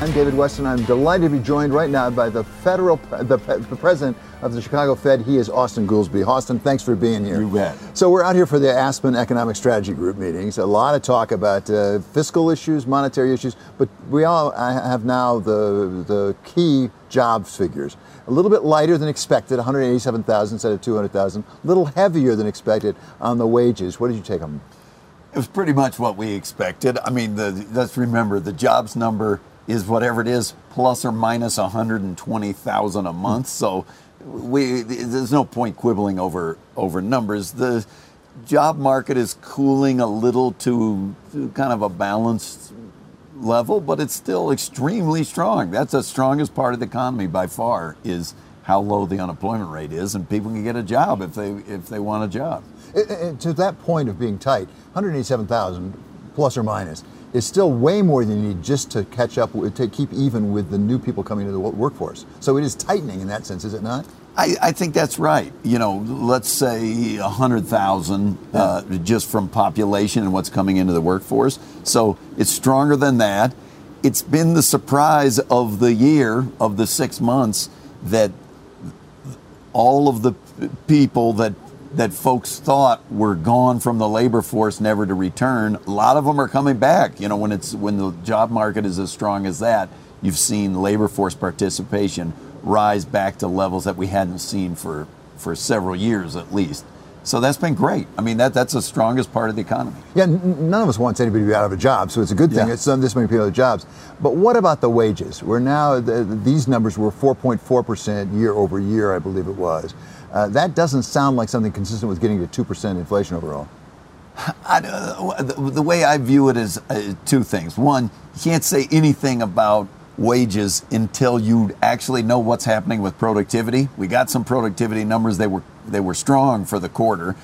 I'm David Westin. I'm delighted to be joined right now by the federal, the, the president of the Chicago Fed. He is Austan Goolsbee. Austan, thanks for being here. You bet. So we're out here for the Aspen Economic Strategy Group meetings. A lot of talk about uh, fiscal issues, monetary issues, but we all have now the the key jobs figures. A little bit lighter than expected, 187,000 instead of 200,000. A little heavier than expected on the wages. What did you take them? It was pretty much what we expected. I mean, the, let's remember the jobs number is whatever it is, plus or minus 120,000 a month. So we there's no point quibbling over over numbers. The job market is cooling a little to, to kind of a balanced level, but it's still extremely strong. That's the strongest part of the economy by far is how low the unemployment rate is, and people can get a job if they if they want a job. to that point of being tight, 187,000 plus or minus is still way more than you need just to catch up to keep even with the new people coming into the workforce. So it is tightening in that sense, is it not? I, I think that's right. You know, let's say 100,000 yeah. uh, just from population and what's coming into the workforce. So it's stronger than that. It's been the surprise of the year, of the six months, that all of the people that that folks thought were gone from the labor force never to return a lot of them are coming back you know when it's when the job market is as strong as that you've seen labor force participation rise back to levels that we hadn't seen for, for several years at least. So that's been great. I mean, that that's the strongest part of the economy. Yeah, n- none of us wants anybody to be out of a job, so it's a good thing yeah. it's done this many people have jobs. But what about the wages? We're now the, these numbers were 4.4 percent year over year, I believe it was. Uh, that doesn't sound like something consistent with getting to two percent inflation overall. I, uh, the, the, way I view it is uh, two things. One, you can't say anything about wages until you actually know what's happening with productivity. We got some productivity numbers; they were they were strong for the quarter.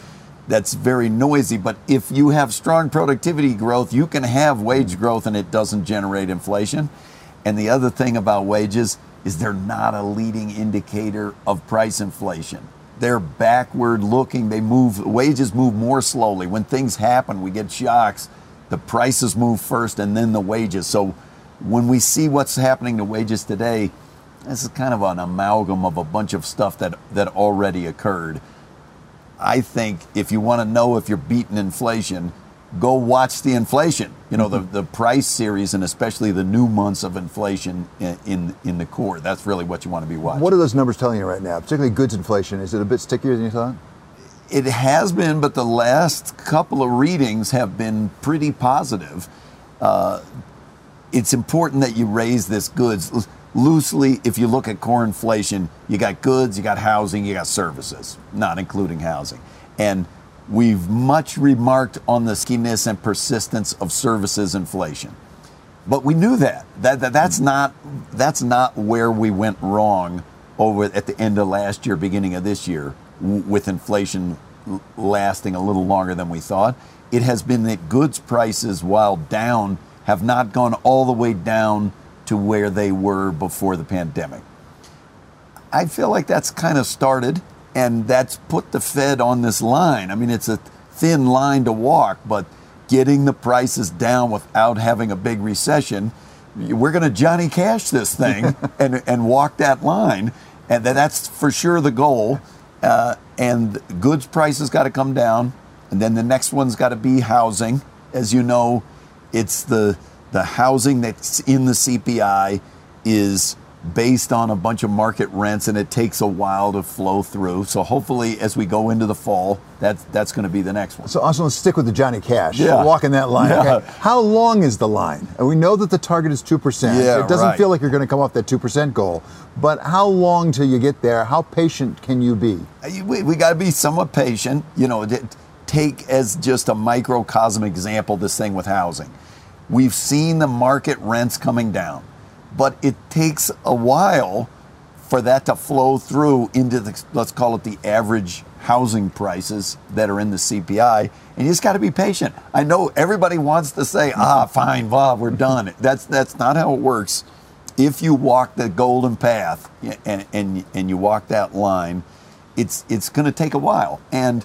That's very noisy, but if you have strong productivity growth, you can have wage growth and it doesn't generate inflation. And the other thing about wages is they're not a leading indicator of price inflation. They're backward looking. They move wages move more slowly. When things happen, we get shocks. The prices move first and then the wages. So when we see what's happening to wages today, this is kind of an amalgam of a bunch of stuff that, that already occurred. I think if you want to know if you're beating inflation, go watch the inflation. You know, mm-hmm. the, the price series and especially the new months of inflation in, in, in the core. That's really what you want to be watching. What are those numbers telling you right now, particularly goods inflation? Is it a bit stickier than you thought? It has been, but the last couple of readings have been pretty positive. Uh, it's important that you raise this goods loosely. If you look at core inflation, you got goods, you got housing, you got services, not including housing. And we've much remarked on the skiness and persistence of services inflation. But we knew that. That, that that's mm-hmm. not that's not where we went wrong over at the end of last year, beginning of this year, w- with inflation lasting a little longer than we thought. It has been that goods prices, while down, have not gone all the way down to where they were before the pandemic. I feel like that's kind of started and that's put the Fed on this line. I mean, it's a thin line to walk, but getting the prices down without having a big recession, we're going to Johnny Cash this thing and, and walk that line. And that's for sure the goal. Uh, and goods prices got to come down. And then the next one's got to be housing. As you know, it's the the housing that's in the CPI is based on a bunch of market rents, and it takes a while to flow through. So hopefully, as we go into the fall, that's that's going to be the next one. So also let's stick with the Johnny Cash. Yeah. Walking that line. Yeah. Okay. How long is the line? And we know that the target is 2%. Yeah, it doesn't right. feel like you're going to come off that 2% goal. But how long till you get there? How patient can you be? We, we got to be somewhat patient. You know, take as just a microcosm example this thing with housing. We've seen the market rents coming down, but it takes a while for that to flow through into the let's call it the average housing prices that are in the CPI. And you just got to be patient. I know everybody wants to say, "Ah, fine, Bob, we're done." That's that's not how it works. If you walk the golden path and and and you walk that line, it's it's going to take a while. And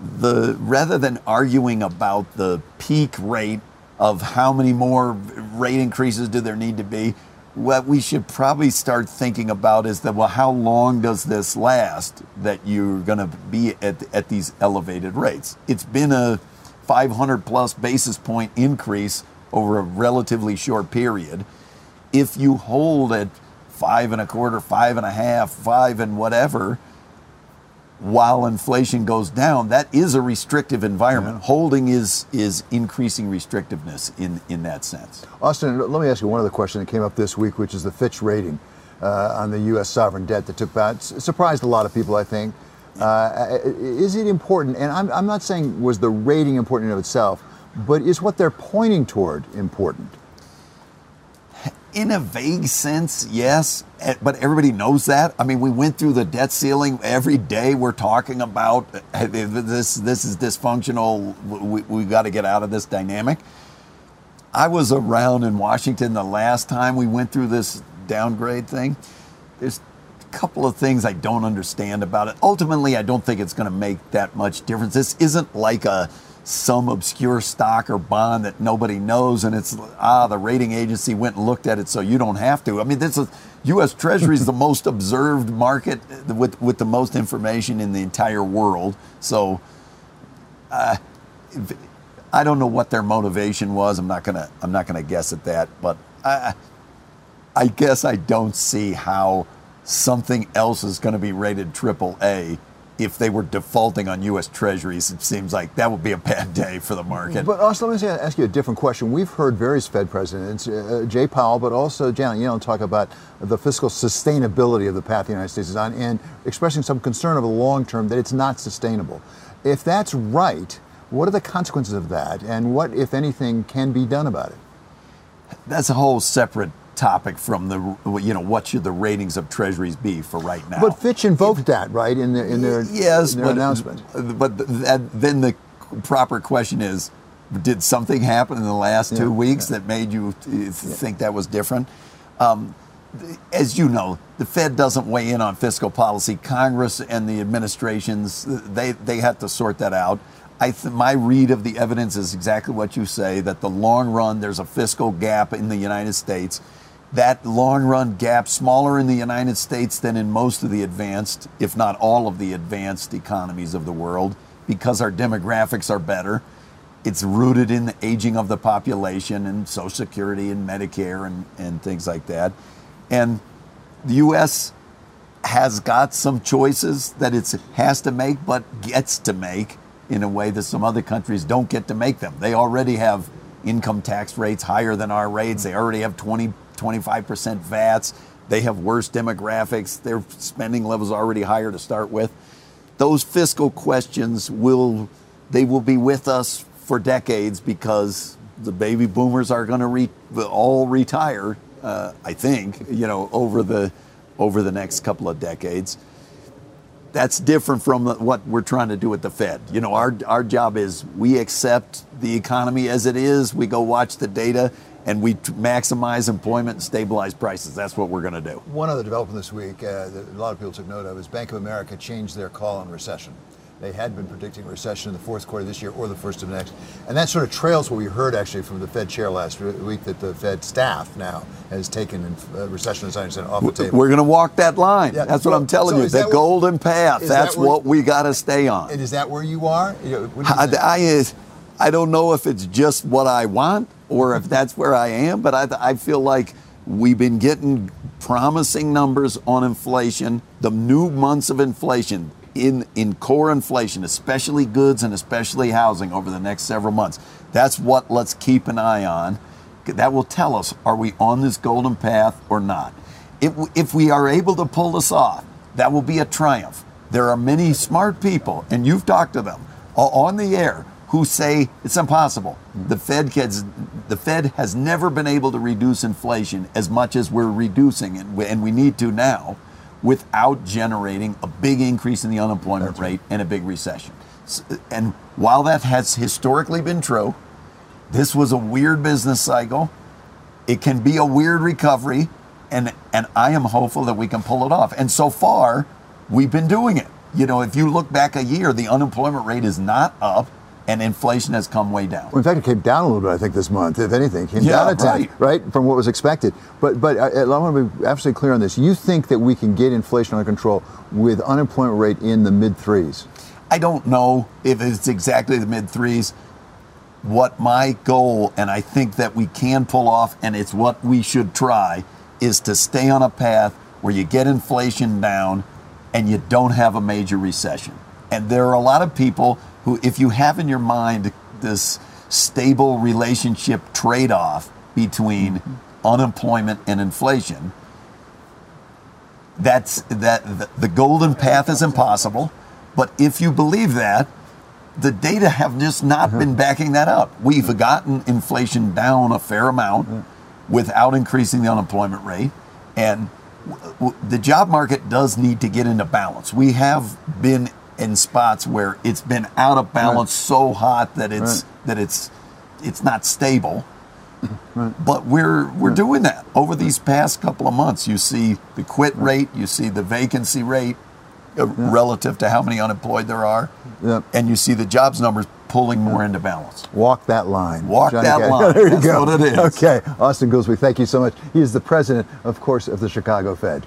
the rather than arguing about the peak rate of how many more rate increases do there need to be, what we should probably start thinking about is that well, how long does this last that you're going to be at at these elevated rates? It's been a 500 plus basis point increase over a relatively short period. If you hold at five and a quarter, five and a half, five and whatever, while inflation goes down, that is a restrictive environment. Holding is is increasing restrictiveness in in that sense. Austan, let me ask you one other question that came up this week, which is the Fitch rating uh, on the U.S. sovereign debt that took back, surprised a lot of people, I think. Uh, is it important? And I'm, I'm not saying was the rating important in of itself, but is what they're pointing toward important? In a vague sense, yes, eh, but everybody knows that. I mean, we went through the debt ceiling every day. We're talking about eh, this. This is dysfunctional. We, we got to get out of this dynamic. I was around in Washington the last time we went through this downgrade thing. There's a couple of things I don't understand about it. Ultimately, I don't think it's going to make that much difference. This isn't like a some obscure stock or bond that nobody knows, and it's ah the rating agency went and looked at it, so you don't have to. I mean, this is U.S. Treasury is the most observed market with with the most information in the entire world. So, uh, I don't know what their motivation was. I'm not gonna I'm not gonna guess at that, but I I guess I don't see how something else is going to be rated triple A if they were defaulting on U.S. Treasuries. It seems like that would be a bad day for the market. But also, let me ask you a different question. We've heard various Fed presidents, uh, Jay Powell, but also Janet Yellen, talk about the fiscal sustainability of the path the United States is on, and expressing some concern over the long term that it's not sustainable. If that's right, what are the consequences of that, and what, if anything, can be done about it? That's a whole separate topic from the you know what should the ratings of Treasuries be for right now. But Fitch invoked that, right, in their in their, yes, in their but, announcement. But that, then the proper question is, did something happen in the last Yeah, two weeks that made you uh, think that was different? Um, as you know, the Fed doesn't weigh in on fiscal policy. Congress and the administrations they they have to sort that out. I th- my read of the evidence is exactly what you say that the long run there's a fiscal gap in the United States. That long run gap smaller in the United States than in most of the advanced, if not all of the advanced economies of the world, because our demographics are better. It's rooted in the aging of the population and Social Security and Medicare and, and things like that. And the U.S. has got some choices that it has to make, but gets to make in a way that some other countries don't get to make them. They already have income tax rates higher than our rates. They already have 20, 25% VATs. They have worse demographics. Their spending levels are already higher to start with. Those fiscal questions will they will be with us for decades because the baby boomers are going to re, all retire. Uh, I think you know over the over the next couple of decades that's different from what we're trying to do at the Fed. You know, our our job is we accept the economy as it is. We go watch the data and we t- maximize employment and stabilize prices. That's what we're going to do. One other development this week uh, that a lot of people took note of is Bank of America changed their call on recession. They had been predicting recession in the fourth quarter this year or the first of next. And that sort of trails what we heard actually from the Fed chair last week that the Fed staff now has taken uh, recession as I understand off the table. We're going to walk that line. Yeah. That's what So- I'm telling so you. The where- golden path. is that That's where- what we got to stay on. and is that where you are? You know, I? I, I don't know if it's just what I want or if that's where I am, but I, I feel like we've been getting promising numbers on inflation, the new months of inflation in, in core inflation, especially goods and especially housing over the next several months. That's what let's keep an eye on. That will tell us are we on this golden path or not. If, if we are able to pull this off, that will be a triumph. There are many smart people, and you've talked to them on the air, who say it's impossible. The Fed has, the Fed has never been able to reduce inflation as much as we're reducing it, and we need to now, without generating a big increase in the unemployment That's rate and a big recession. And while that has historically been true, this was a weird business cycle. It can be a weird recovery, and and I am hopeful that we can pull it off. And so far, we've been doing it. You know, if you look back a year, the unemployment rate is not up and inflation has come way down. Well, in fact, it came down a little bit, I think, this month, if anything. It came yeah, down a 10, right. right, from what was expected. But, but I, I want to be absolutely clear on this. You think that we can get inflation under control with unemployment rate in the mid threes? I don't know if it's exactly the mid threes. What my goal, and I think that we can pull off, and it's what we should try, is to stay on a path where you get inflation down and you don't have a major recession. And there are a lot of people who, if you have in your mind this stable relationship trade off between mm-hmm. unemployment and inflation, that's that the, the golden path is impossible. But if you believe that, the data have just not uh-huh. been backing that up. We've gotten inflation down a fair amount uh-huh. without increasing the unemployment rate. And w- w- the job market does need to get into balance. We have been in spots where it's been out of balance right. so hot that it's right. that it's it's not stable. Right. But we're we're doing that over these past couple of months. You see the quit rate, you see the vacancy rate uh, relative to how many unemployed there are, and you see the jobs numbers pulling more into balance. Walk that line. Walk Johnny that line. there you That's go. what it is. Okay, Austan Goolsbee, thank you so much. He is the president, of course, of the Chicago Fed.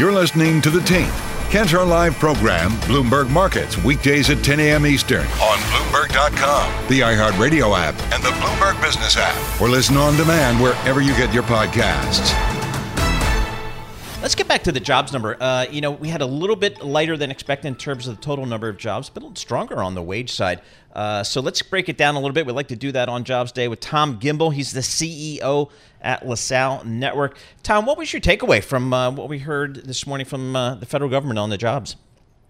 You're listening to The Tape, Kantar Live program, Bloomberg Markets, weekdays at 10 a.m. Eastern on Bloomberg.com, the iHeartRadio app, and the Bloomberg Business app, or listen on demand wherever you get your podcasts. Let's get back to the jobs number. Uh, you know, we had a little bit lighter than expected in terms of the total number of jobs, but a little stronger on the wage side. Uh, so let's break it down a little bit. We'd like to do that on Jobs Day with Tom Gimbel. He's the CEO at LaSalle Network. Tom, what was your takeaway from uh, what we heard this morning from uh, the federal government on the jobs?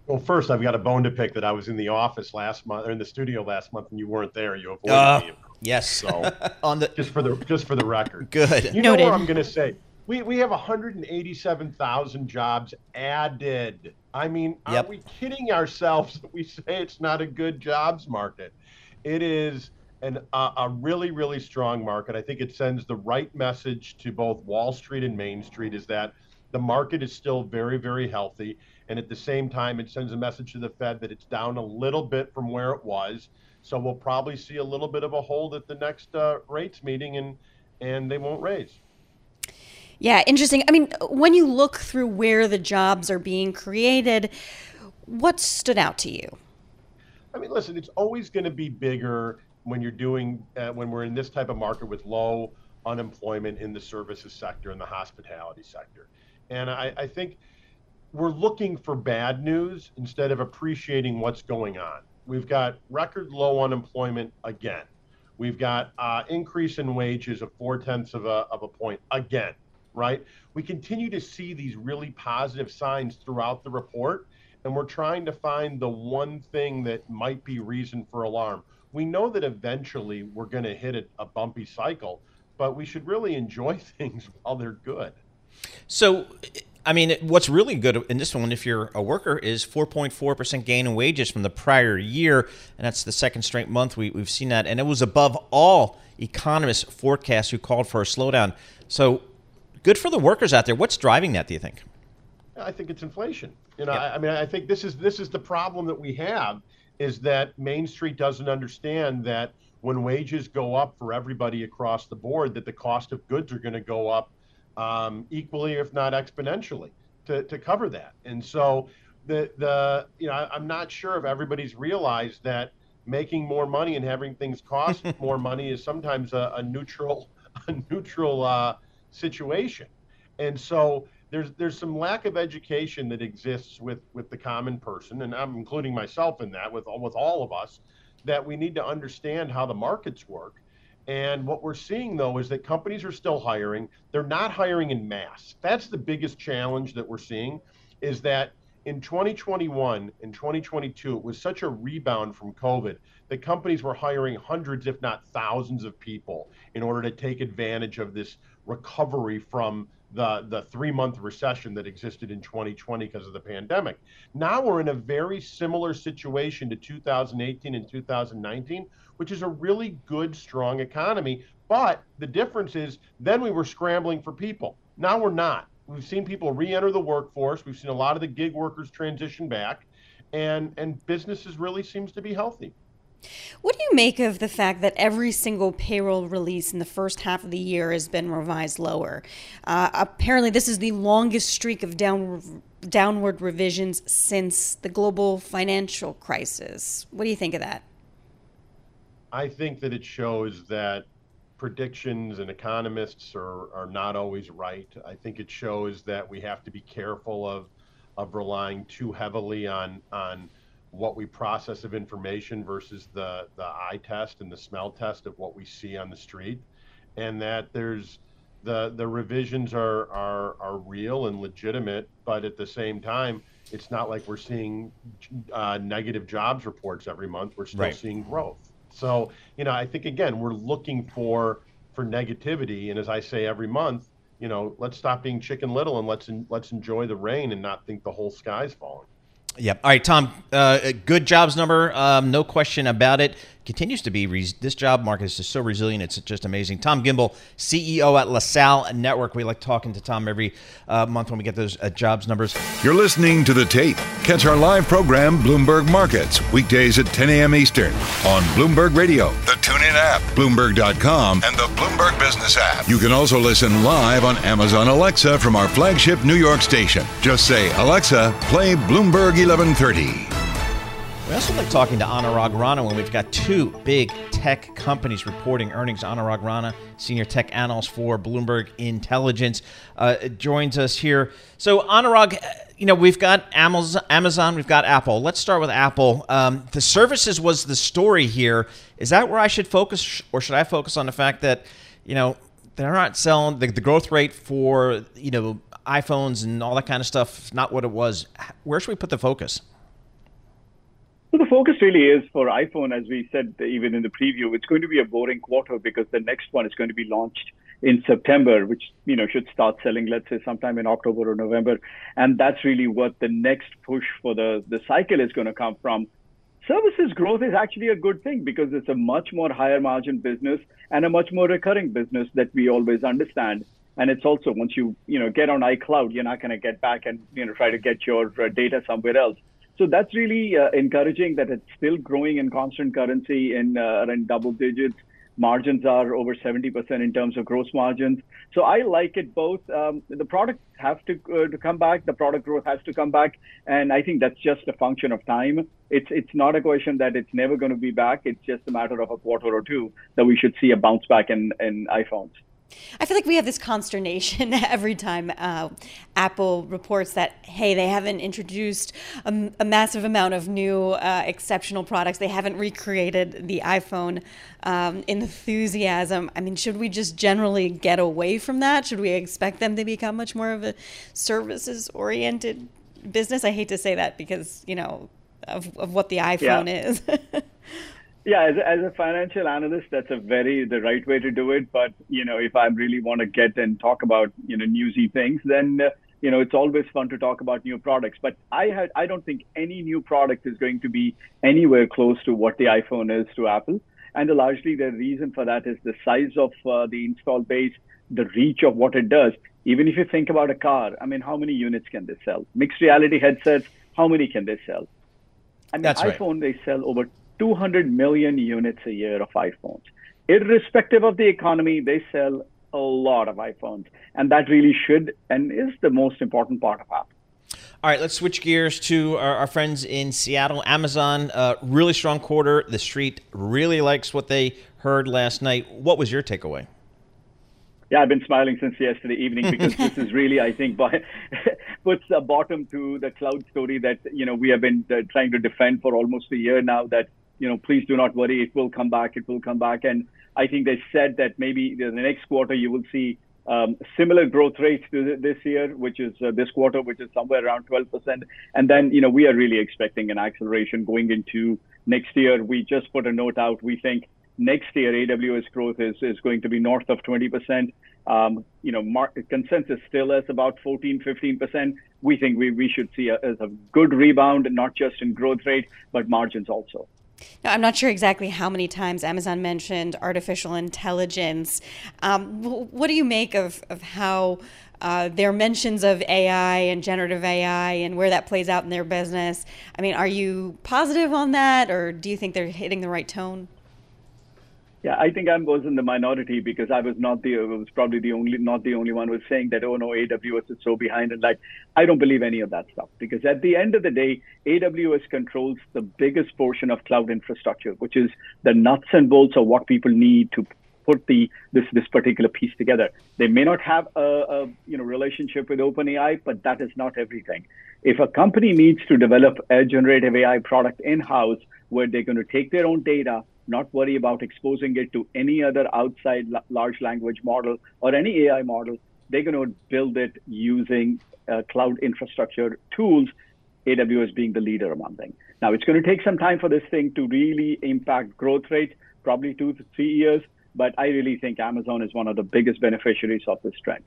Well, first, I've got a bone to pick that I was in the office last month or in the studio last month, and you weren't there. You avoided uh, me. Yes. So on the just for the just for the record. Good. You know Noted. what I'm going to say we, we have 187,000 jobs added. I mean, yep. are we kidding ourselves that we say it's not a good jobs market? It is an, uh, a really, really strong market. I think it sends the right message to both Wall Street and Main Street is that the market is still very, very healthy. And at the same time, it sends a message to the Fed that it's down a little bit from where it was. So we'll probably see a little bit of a hold at the next uh, rates meeting and, and they won't raise. Yeah, interesting. I mean, when you look through where the jobs are being created, what stood out to you? I mean, listen, it's always going to be bigger when you're doing uh, when we're in this type of market with low unemployment in the services sector and the hospitality sector. And I, I think we're looking for bad news instead of appreciating what's going on. We've got record low unemployment again. We've got uh, increase in wages of four tenths of a, of a point again right? We continue to see these really positive signs throughout the report, and we're trying to find the one thing that might be reason for alarm. We know that eventually we're going to hit a, a bumpy cycle, but we should really enjoy things while they're good. So, I mean, what's really good in this one, if you're a worker, is 4.4% gain in wages from the prior year. And that's the second straight month we, we've seen that. And it was above all economists' forecasts who called for a slowdown. So, good for the workers out there. What's driving that? Do you think? I think it's inflation. You know, yep. I, I mean, I think this is this is the problem that we have is that Main Street doesn't understand that when wages go up for everybody across the board, that the cost of goods are going to go up um, equally, if not exponentially, to, to cover that. And so the the you know I'm not sure if everybody's realized that making more money and having things cost more money is sometimes a, a neutral a neutral uh, situation. And so there's there's some lack of education that exists with with the common person, and I'm including myself in that with with all of us, that we need to understand how the markets work. And what we're seeing though is that companies are still hiring. They're not hiring in mass. That's the biggest challenge that we're seeing, is that in 2021 and 2022, it was such a rebound from COVID that companies were hiring hundreds, if not thousands, of people in order to take advantage of this recovery from the, the three month recession that existed in 2020 because of the pandemic. Now we're in a very similar situation to 2018 and 2019, which is a really good, strong economy. But the difference is then we were scrambling for people. Now we're not. We've seen people re-enter the workforce. We've seen a lot of the gig workers transition back, and and businesses really seems to be healthy. What do you make of the fact that every single payroll release in the first half of the year has been revised lower? Uh, apparently, this is the longest streak of downward, downward revisions since the global financial crisis. What do you think of that? I think that it shows that predictions and economists are, are not always right. I think it shows that we have to be careful of of relying too heavily on on what we process of information versus the the eye test and the smell test of what we see on the street, and that there's the the revisions are are are real and legitimate, but at the same time, it's not like we're seeing uh, negative jobs reports every month. We're still right. seeing growth. So, you know, I think again, we're looking for for negativity, and as I say every month, you know, let's stop being chicken little and let's let's enjoy the rain and not think the whole sky's falling. Yep. All right, Tom. Uh, good jobs number, um, no question about it. Continues to be res- this job market is just so resilient. It's just amazing. Tom Gimbel, CEO at LaSalle Network. We like talking to Tom every uh, month when we get those uh, jobs numbers. You're listening to the tape. Catch our live program, Bloomberg Markets, weekdays at 10 a.m. Eastern on Bloomberg Radio, the TuneIn app, Bloomberg.com, and the Bloomberg Business app. You can also listen live on Amazon Alexa from our flagship New York station. Just say, Alexa, play Bloomberg 1130. We also like talking to Anurag Rana when we've got two big tech companies reporting earnings. Anurag Rana, senior tech analyst for Bloomberg Intelligence, uh, joins us here. So, Anurag, you know, we've got Amazon, we've got Apple. Let's start with Apple. Um, the services was the story here. Is that where I should focus, or should I focus on the fact that, you know, they're not selling the, the growth rate for, you know, iPhones and all that kind of stuff, not what it was. Where should we put the focus? So the focus really is for iPhone, as we said even in the preview, it's going to be a boring quarter because the next one is going to be launched in September, which you know should start selling, let's say, sometime in October or November, and that's really what the next push for the the cycle is going to come from. Services growth is actually a good thing because it's a much more higher margin business and a much more recurring business that we always understand and it's also once you you know get on iCloud, you're not going to get back and you know try to get your uh, data somewhere else. So that's really uh, encouraging that it's still growing in constant currency in uh, in double digits. Margins are over 70% in terms of gross margins. So I like it both. Um, the product has to uh, to come back. The product growth has to come back, and I think that's just a function of time. It's it's not a question that it's never going to be back. It's just a matter of a quarter or two that we should see a bounce back in in iPhones. I feel like we have this consternation every time uh, Apple reports that, hey, they haven't introduced a, a massive amount of new uh, exceptional products. They haven't recreated the iPhone um, enthusiasm. I mean, should we just generally get away from that? Should we expect them to become much more of a services oriented business? I hate to say that because, you know, of, of what the iPhone yeah. is. Yeah, as a, as a financial analyst, that's a very the right way to do it. But you know, if I really want to get and talk about you know newsy things, then uh, you know it's always fun to talk about new products. But I had I don't think any new product is going to be anywhere close to what the iPhone is to Apple. And largely the reason for that is the size of uh, the install base, the reach of what it does. Even if you think about a car, I mean, how many units can they sell? Mixed reality headsets, how many can they sell? I mean, That's right. iPhone, they sell over 200 million units a year of iPhones. Irrespective of the economy, they sell a lot of iPhones. And that really should and is the most important part of Apple. All right, let's switch gears to our, our friends in Seattle. Amazon, uh, really strong quarter. The street really likes what they heard last night. What was your takeaway? Yeah, I've been smiling since yesterday evening because this is really, I think, by, puts a bottom to the cloud story that you know we have been uh, trying to defend for almost a year now. That you know, please do not worry, it will come back, it will come back. And I think they said that maybe the next quarter you will see um, similar growth rates to this year, which is uh, this quarter, which is somewhere around 12%. And then, you know, we are really expecting an acceleration going into next year. We just put a note out. We think next year AWS growth is, is going to be north of 20%. Um, you know, market consensus still is about 14, 15%. We think we, we should see a, a good rebound, not just in growth rate, but margins also. Now, I'm not sure exactly how many times Amazon mentioned artificial intelligence. Um, what do you make of, of how uh, their mentions of AI and generative AI and where that plays out in their business? I mean, are you positive on that, or do you think they're hitting the right tone? Yeah, I think I was in the minority because I was not the was probably the only not the only one who was saying that oh no AWS is so behind and like I don't believe any of that stuff because at the end of the day AWS controls the biggest portion of cloud infrastructure which is the nuts and bolts of what people need to put the this this particular piece together. They may not have a, a you know relationship with OpenAI, but that is not everything. If a company needs to develop a generative AI product in house where they're going to take their own data not worry about exposing it to any other outside large language model or any AI model. They're going to build it using uh, cloud infrastructure tools, AWS being the leader among them. Now, it's going to take some time for this thing to really impact growth rate, probably two to three years, but I really think Amazon is one of the biggest beneficiaries of this trend.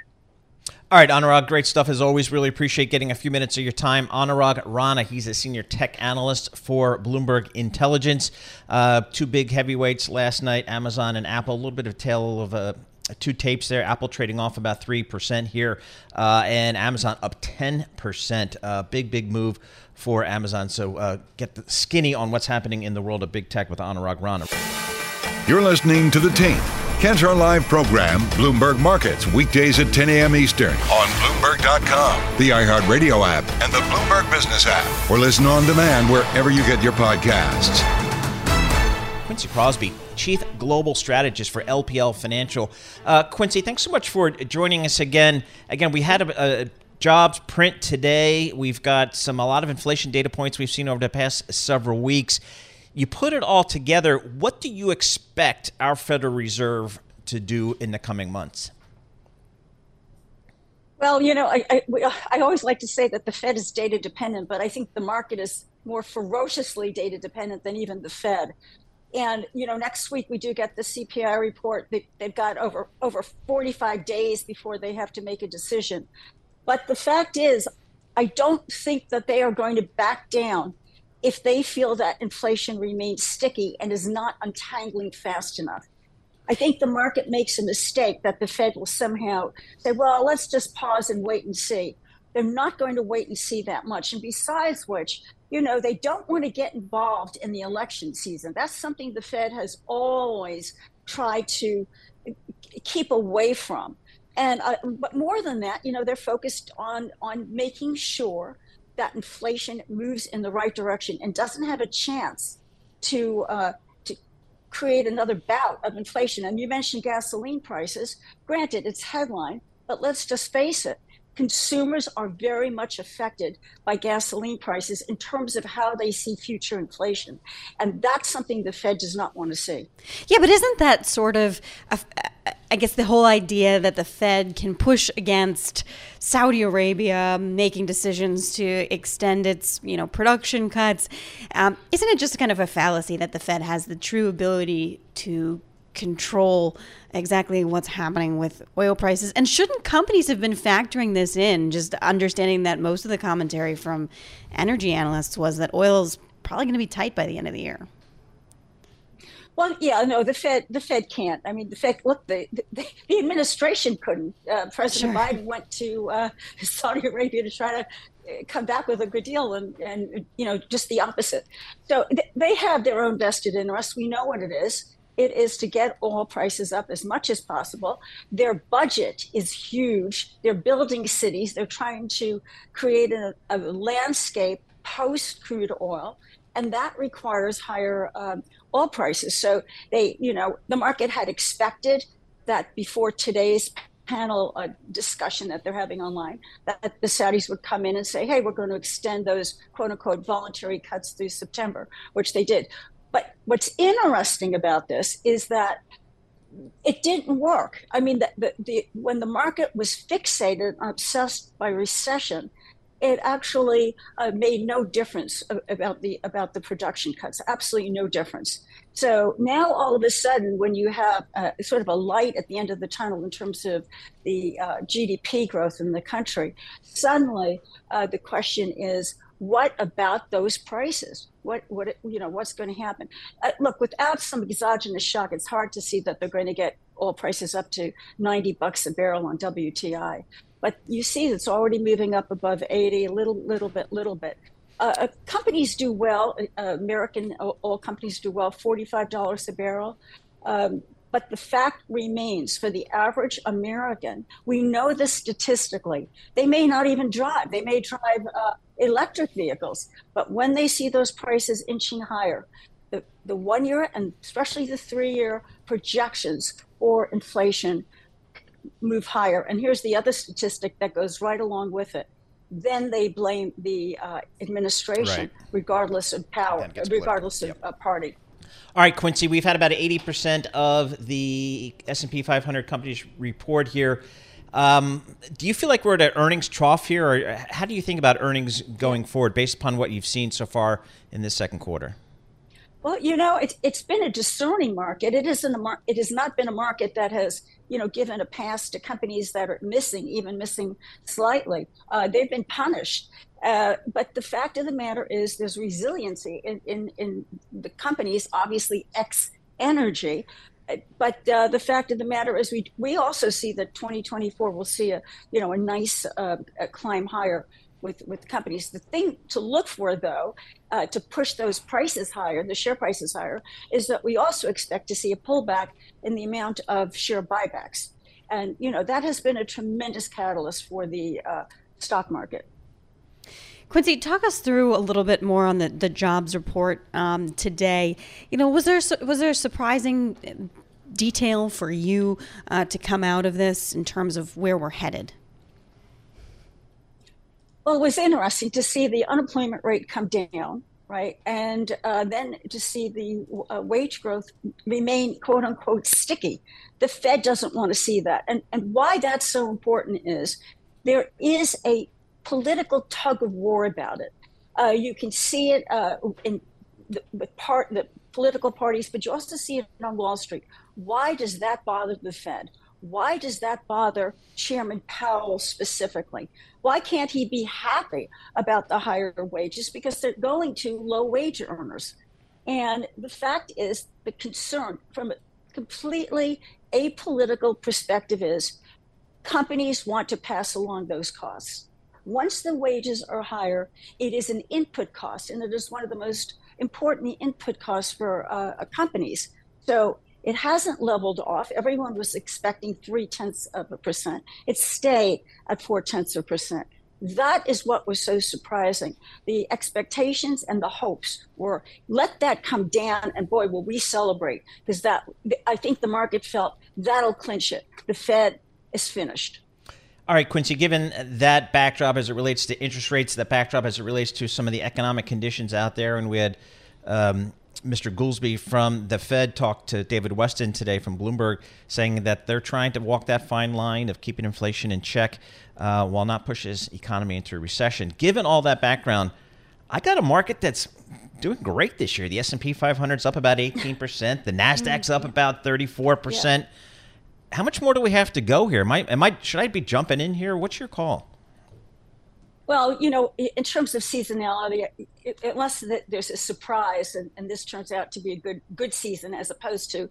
All right, Anurag, great stuff as always. Really appreciate getting a few minutes of your time. Anurag Rana, he's a senior tech analyst for Bloomberg Intelligence. Uh, two big heavyweights last night, Amazon and Apple. A little bit of tale of uh, two tapes there. Apple trading off about 3% here, uh, and Amazon up 10%. Uh, big, big move for Amazon. So uh, get skinny on what's happening in the world of big tech with Anurag Rana. You're listening to The Tape Kantar Live program, Bloomberg Markets, weekdays at 10 a.m. Eastern on Bloomberg.com, the iHeartRadio app, and the Bloomberg Business app, or listen on demand wherever you get your podcasts. Quincy Krosby, Chief Global Strategist for LPL Financial. Uh, Quincy, thanks so much for joining us again. Again, we had a, a jobs print today. We've got some a lot of inflation data points we've seen over the past several weeks. You put it all together. What do you expect our Federal Reserve to do in the coming months? Well, you know, I, I, I, always like to say that the Fed is data dependent, but I think the market is more ferociously data dependent than even the Fed. And you know, next week we do get the CPI report. They, they've got over over 45 days before they have to make a decision. But the fact is, I don't think that they are going to back down if they feel that inflation remains sticky and is not untangling fast enough. I think the market makes a mistake that the Fed will somehow say, well, let's just pause and wait and see. They're not going to wait and see that much. And besides which, you know, they don't want to get involved in the election season. That's something the Fed has always tried to keep away from. And uh, but more than that, you know, they're focused on on making sure that inflation moves in the right direction and doesn't have a chance to uh, to create another bout of inflation. And you mentioned gasoline prices. Granted, it's headline, but let's just face it. Consumers are very much affected by gasoline prices in terms of how they see future inflation. And that's something the Fed does not want to see. Yeah, but isn't that sort of I guess the whole idea that the Fed can push against Saudi Arabia making decisions to extend its, you know, production cuts, um, isn't it just kind of a fallacy that the Fed has the true ability to control exactly what's happening with oil prices? And shouldn't companies have been factoring this in, just understanding that most of the commentary from energy analysts was that oil is probably going to be tight by the end of the year? Well, yeah, no, the Fed, the Fed can't. I mean, the Fed. Look, the the, the administration couldn't. Uh, President sure. Biden went to uh, Saudi Arabia to try to uh, come back with a good deal, and and you know, just the opposite. So th- they have their own vested interest. We know what it is. It is to get oil prices up as much as possible. Their budget is huge. They're building cities. They're trying to create a, a landscape post crude oil and that requires higher um, oil prices. So they, you know, the market had expected that before today's panel uh, discussion that they're having online, that the Saudis would come in and say, hey, we're going to extend those quote unquote voluntary cuts through September, which they did. But what's interesting about this is that it didn't work. I mean, the, the, the, when the market was fixated and obsessed by recession, it actually uh, made no difference about the about the production cuts. Absolutely no difference. So now all of a sudden, when you have uh, sort of a light at the end of the tunnel in terms of the uh, GDP growth in the country, suddenly uh, the question is, what about those prices? What what you know what's going to happen? Uh, look, without some exogenous shock, it's hard to see that they're going to get oil prices up to 90 bucks a barrel on WTI. But you see it's already moving up above 80, a little, little bit, little bit. Uh, uh companies do well. Uh, American oil companies do well, $45 a barrel. Um, but the fact remains for the average American, we know this statistically. They may not even drive, they may drive uh, electric vehicles. But when they see those prices inching higher, the, the one year and especially the three year projections for inflation move higher. And here's the other statistic that goes right along with it. Then they blame the uh, administration, right. regardless of power, regardless of yep. party. All right, Quincy, we've had about 80% of the S&P 500 companies report here. Um, do you feel like we're at an earnings trough here, or how do you think about earnings going forward based upon what you've seen so far in this second quarter? Well, you know, it, it's been a discerning market. It isn't a mar- It has not been a market that has, you know, given a pass to companies that are missing, even missing slightly. Uh, they've been punished. Uh, but the fact of the matter is, there's resiliency in, in, in the companies, obviously, X energy. But uh, the fact of the matter is, we we also see that 2024 will see a you know a nice uh, a climb higher with, with companies. The thing to look for, though, uh, to push those prices higher, the share prices higher, is that we also expect to see a pullback in the amount of share buybacks. And, you know, that has been a tremendous catalyst for the uh, stock market. Quincy, talk us through a little bit more on the, the jobs report um, today. You know, was there was there a surprising detail for you uh, to come out of this in terms of where we're headed? Well, it was interesting to see the unemployment rate come down, right? And uh, then to see the uh, wage growth remain quote unquote sticky. The Fed doesn't want to see that. And, and why that's so important is there is a political tug of war about it. Uh, you can see it uh, in the, the part the political parties, but you also see it on Wall Street. Why does that bother the Fed? Why does that bother Chairman Powell specifically? Why can't he be happy about the higher wages? Because they're going to low wage earners. And the fact is, the concern from a completely apolitical perspective is companies want to pass along those costs. Once the wages are higher, it is an input cost, and it is one of the most important input costs for uh, companies. So it hasn't leveled off. Everyone was expecting three tenths of a percent. It stayed at four tenths of a percent. That is what was so surprising. The expectations and the hopes were let that come down, and boy, will we celebrate because that I think the market felt that'll clinch it. The Fed is finished. All right, Quincy, given that backdrop as it relates to interest rates, that backdrop as it relates to some of the economic conditions out there, and we had um, Mr. Goolsbee from the Fed talked to David Westin today from Bloomberg, saying that they're trying to walk that fine line of keeping inflation in check uh, while not push his economy into a recession. Given all that background, I got a market that's doing great this year. The S&P 500 is up about 18%. The Nasdaq's up about 34%. Yeah. How much more do we have to go here? Am I, am I, should I be jumping in here? What's your call? Well, you know, in terms of seasonality, unless there's a surprise and, and, this turns out to be a good good season as opposed to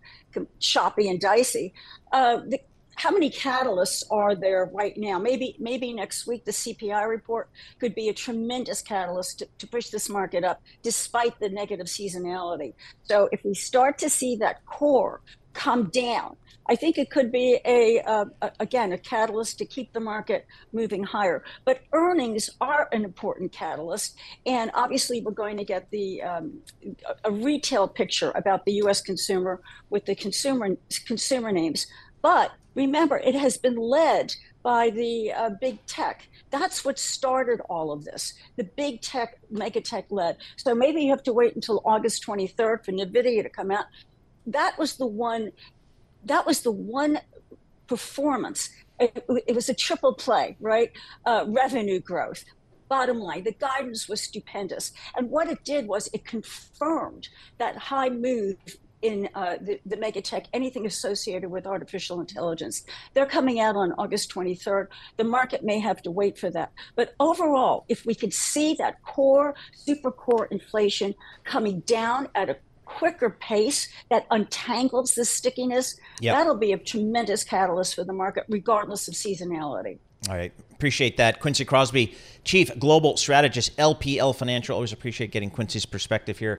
choppy and dicey, uh, the, how many catalysts are there right now? Maybe maybe next week the CPI report could be a tremendous catalyst to, to push this market up, despite the negative seasonality. So if we start to see that core come down, I think it could be a, uh, again a catalyst to keep the market moving higher. But earnings are an important catalyst, and obviously we're going to get the um, a retail picture about the U.S. consumer with the consumer consumer names. But remember, it has been led by the uh, big tech. That's what started all of this. The big tech, mega tech led. So maybe you have to wait until August 23rd for NVIDIA to come out. That was the one that was the one performance. It, it was a triple play, right? Uh, revenue growth, bottom line, the guidance was stupendous. And what it did was it confirmed that high move in uh, the, the megatech, anything associated with artificial intelligence. They're coming out on August 23rd. The market may have to wait for that. But overall, if we could see that core, super core inflation coming down at a quicker pace that untangles the stickiness, yep. that'll be a tremendous catalyst for the market, regardless of seasonality. All right. Appreciate that. Quincy Krosby, Chief Global Strategist, LPL Financial. Always appreciate getting Quincy's perspective here.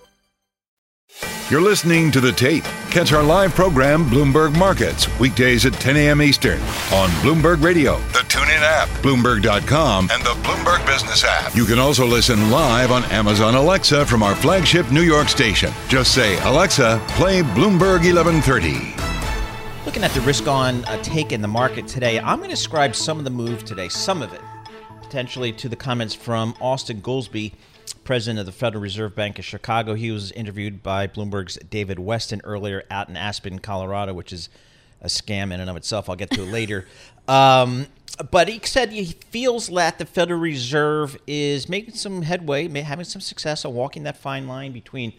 You're listening to The Tape. Catch our live program, Bloomberg Markets, weekdays at 10 a.m. Eastern on Bloomberg Radio, the TuneIn app, Bloomberg.com, and the Bloomberg Business app. You can also listen live on Amazon Alexa from our flagship New York station. Just say, Alexa, play Bloomberg 1130. Looking at the risk on a take in the market today, I'm going to describe some of the move today, some of it, potentially to the comments from Austan Goolsbee president of the Federal Reserve Bank of Chicago. He was interviewed by Bloomberg's David Westin earlier out in Aspen, Colorado, which is a scam in and of itself. I'll get to it later. Um, but he said he feels that the Federal Reserve is making some headway, having some success on walking that fine line between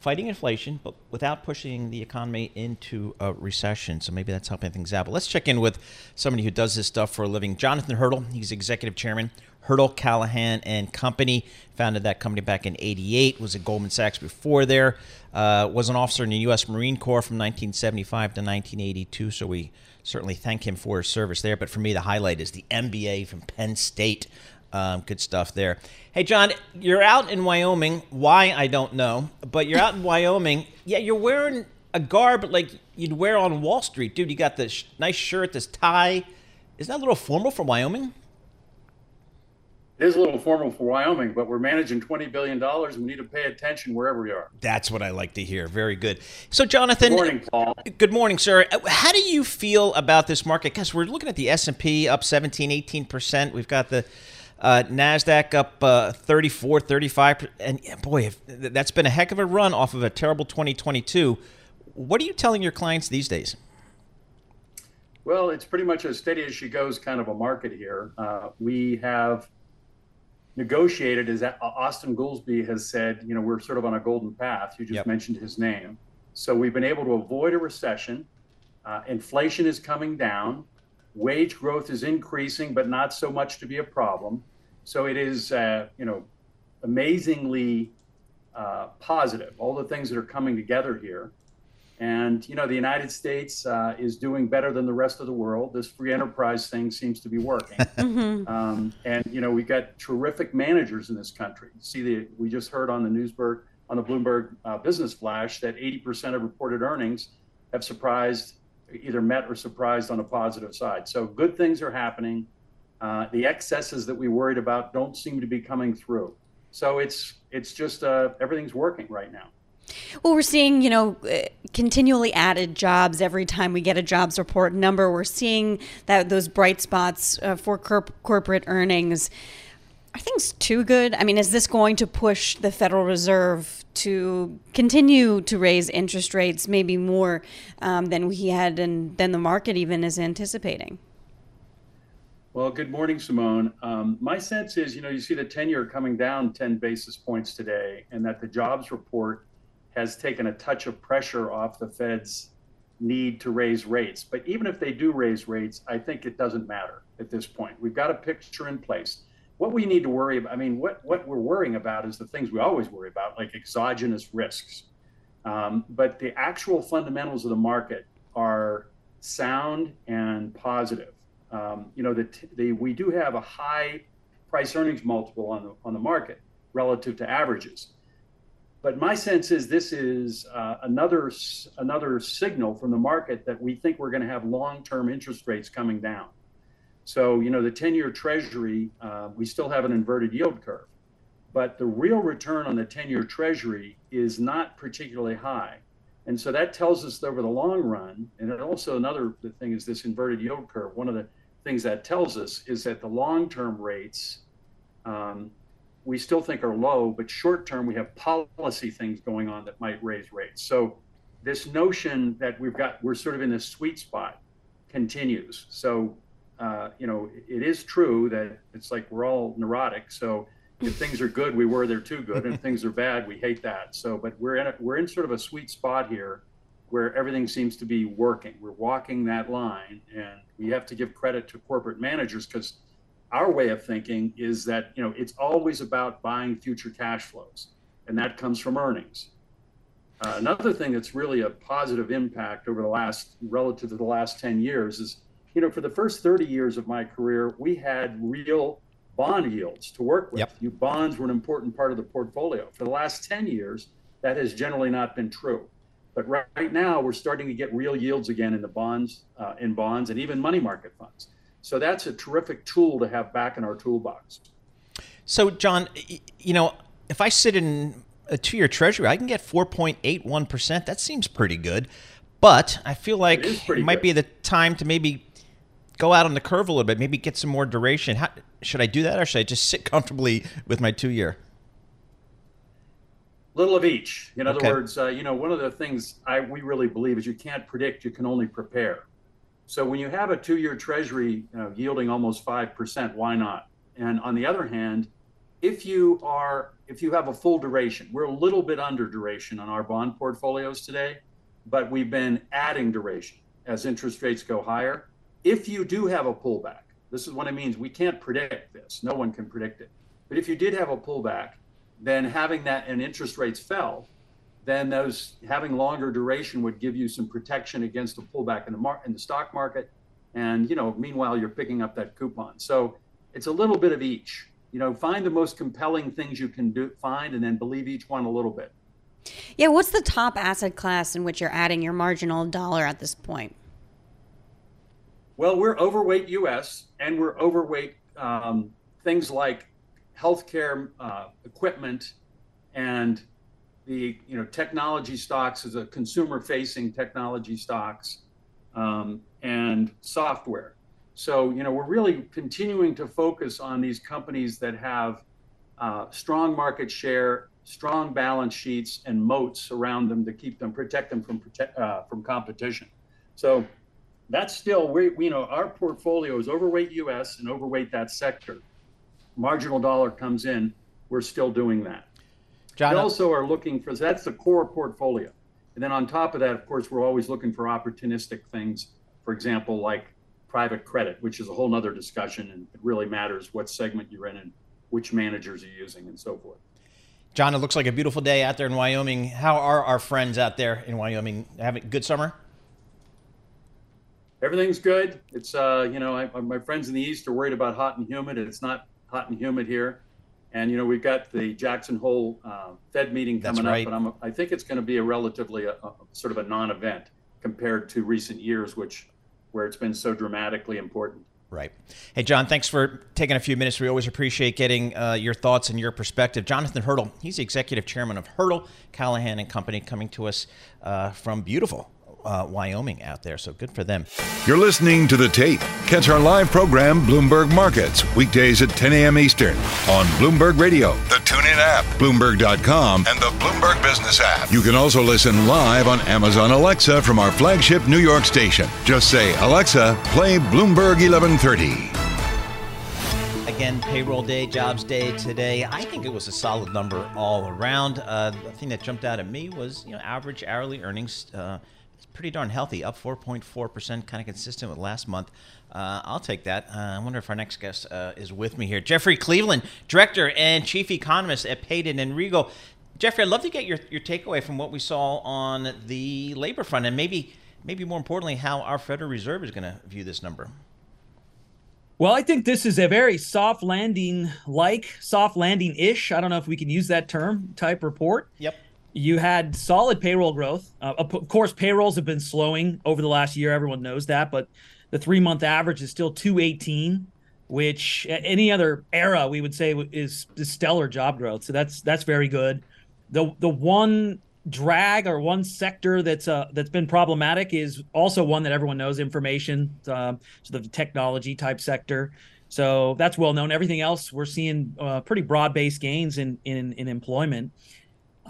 fighting inflation, but without pushing the economy into a recession. So maybe that's helping things out. But let's check in with somebody who does this stuff for a living. Jonathan Hirtle, he's executive chairman Hirtle Callaghan and Company. Founded that company back in '88. Was at Goldman Sachs before there. Uh, was an officer in the U.S. Marine Corps from 1975 to 1982. So we certainly thank him for his service there. But for me, the highlight is the MBA from Penn State. Um, good stuff there. Hey, John, you're out in Wyoming. Why, I don't know. But you're out in Wyoming. Yeah, you're wearing a garb like you'd wear on Wall Street. Dude, you got this nice shirt, this tie. Isn't that a little formal for Wyoming? It is a little formal for Wyoming, but we're managing $20 billion and we need to pay attention wherever we are. That's what I like to hear. Very good. So, Jonathan. Good morning, Paul. Good morning, sir. How do you feel about this market? Because we're looking at the S&P up 17, 18%. We've got the uh, NASDAQ up uh, 34, 35. And boy, if, that's been a heck of a run off of a terrible 2022. What are you telling your clients these days? Well, it's pretty much as steady as she goes kind of a market here. Uh, we have – negotiated is that Austan Goolsbee has said, you know, we're sort of on a golden path. You just yep. mentioned his name. So we've been able to avoid a recession. Uh, inflation is coming down. Wage growth is increasing, but not so much to be a problem. So it is, uh, you know, amazingly uh, positive. All the things that are coming together here. And you know, the United States uh, is doing better than the rest of the world. This free enterprise thing seems to be working. mm-hmm. um, and you know, we've got terrific managers in this country. See, the we just heard on the Newsberg on the Bloomberg uh, Business Flash that 80% of reported earnings have surprised, either met or surprised on a positive side. So good things are happening. Uh, the excesses that we worried about don't seem to be coming through. So it's it's just uh, everything's working right now. Well, we're seeing, you know, uh, continually added jobs every time we get a jobs report number. We're seeing that those bright spots uh, for corp- corporate earnings. Are things too good? I mean, is this going to push the Federal Reserve to continue to raise interest rates, maybe more um, than we had and than the market even is anticipating? Well, good morning, Simone. Um, my sense is, you know, you see the 10 year coming down 10 basis points today, and that the jobs report has taken a touch of pressure off the Fed's need to raise rates. But even if they do raise rates, I think it doesn't matter at this point. We've got a picture in place. What we need to worry about, I mean, what, what we're worrying about is the things we always worry about, like exogenous risks. Um, but the actual fundamentals of the market are sound and positive. Um, you know, the, the, we do have a high price earnings multiple on the, on the market relative to averages. But my sense is this is uh, another another signal from the market that we think we're going to have long-term interest rates coming down. So you know the 10-year Treasury, uh, we still have an inverted yield curve, but the real return on the 10-year Treasury is not particularly high, and so that tells us that over the long run. And also another thing is this inverted yield curve. One of the things that tells us is that the long-term rates um, we still think are low, but short term we have policy things going on that might raise rates. So this notion that we've got we're sort of in this sweet spot continues. So uh, you know it is true that it's like we're all neurotic. So if things are good, we were they're too good, and if things are bad, we hate that. So but we're in a, we're in sort of a sweet spot here where everything seems to be working. We're walking that line, and we have to give credit to corporate managers because our way of thinking is that you know it's always about buying future cash flows and that comes from earnings. Uh, another thing that's really a positive impact over the last relative to the last 10 years is you know for the first 30 years of my career we had real bond yields to work with. Yep. you bonds were an important part of the portfolio. For the last 10 years that has generally not been true. But right, right now we're starting to get real yields again in the bonds uh, in bonds and even money market funds so that's a terrific tool to have back in our toolbox. So, John, you know, if I sit in a two year treasury, I can get 4.81%. That seems pretty good. But I feel like it, it might good. be the time to maybe go out on the curve a little bit, maybe get some more duration. How, should I do that or should I just sit comfortably with my two year? Little of each. In other okay. words, uh, you know, one of the things I we really believe is you can't predict, you can only prepare. So when you have a two-year Treasury you know, yielding almost five percent, why not? And on the other hand, if you are if you have a full duration, we're a little bit under duration on our bond portfolios today, but we've been adding duration as interest rates go higher. If you do have a pullback, this is what it means. We can't predict this. No one can predict it. But if you did have a pullback, then having that and interest rates fell, then those having longer duration would give you some protection against a pullback in the mar- in the stock market. And you know, meanwhile, you're picking up that coupon. So it's a little bit of each. You know, find the most compelling things you can do, find, and then believe each one a little bit. Yeah, what's the top asset class in which you're adding your marginal dollar at this point? Well, we're overweight U.S. and we're overweight um, things like healthcare uh, equipment and the you know technology stocks as a consumer facing technology stocks um, and software. So you know we're really continuing to focus on these companies that have uh, strong market share, strong balance sheets, and moats around them to keep them protect them from protect, uh, from competition. So that's still we you know our portfolio is overweight U.S. and overweight that sector. Marginal dollar comes in, we're still doing that. John, we also are looking for that's the core portfolio. And then on top of that, of course, we're always looking for opportunistic things. For example, like private credit, which is a whole other discussion, and it really matters what segment you're in and which managers you're using and so forth. John, it looks like a beautiful day out there in Wyoming. How are our friends out there in Wyoming? Having a good summer? Everything's good. It's uh, you know, I, my friends in the east are worried about hot and humid. It's not hot and humid here. And you know we've got the Jackson Hole uh, Fed meeting coming right. up, but I'm, I think it's going to be a relatively a, a, sort of a non-event compared to recent years, which where it's been so dramatically important. Right. Hey, John, thanks for taking a few minutes. We always appreciate getting uh, your thoughts and your perspective. Jonathan Hirtle, he's the executive chairman of Hirtle, Callaghan and Company, coming to us uh, from beautiful uh, Wyoming out there. So good for them. You're listening to The Tape. Catch our live program, Bloomberg Markets, weekdays at 10 a.m. Eastern on Bloomberg Radio, the TuneIn app, Bloomberg.com, and the Bloomberg Business app. You can also listen live on Amazon Alexa from our flagship New York station. Just say, Alexa, play Bloomberg 1130 again, payroll day, jobs day today. I think it was a solid number all around. Uh, the thing that jumped out at me was, you know, average hourly earnings. Uh, pretty darn healthy, up 4.4%, kind of consistent with last month. Uh, I'll take that. Uh, I wonder if our next guest uh, is with me here. Jeffrey Cleveland, Director and Chief Economist at Payden and Rygel. Jeffrey, I'd love to get your, your takeaway from what we saw on the labor front and maybe, maybe more importantly, how our Federal Reserve is going to view this number. Well, I think this is a very soft landing like, soft landing ish. I don't know if we can use that term type report. Yep. You had solid payroll growth. Uh, of course, payrolls have been slowing over the last year. Everyone knows that, but the three month average is still 218, which at any other era we would say is, is stellar job growth. So that's that's very good. The the one drag or one sector that's uh, that's been problematic is also one that everyone knows information um, so the technology type sector so that's well known everything else we're seeing uh, pretty broad based gains in in, in employment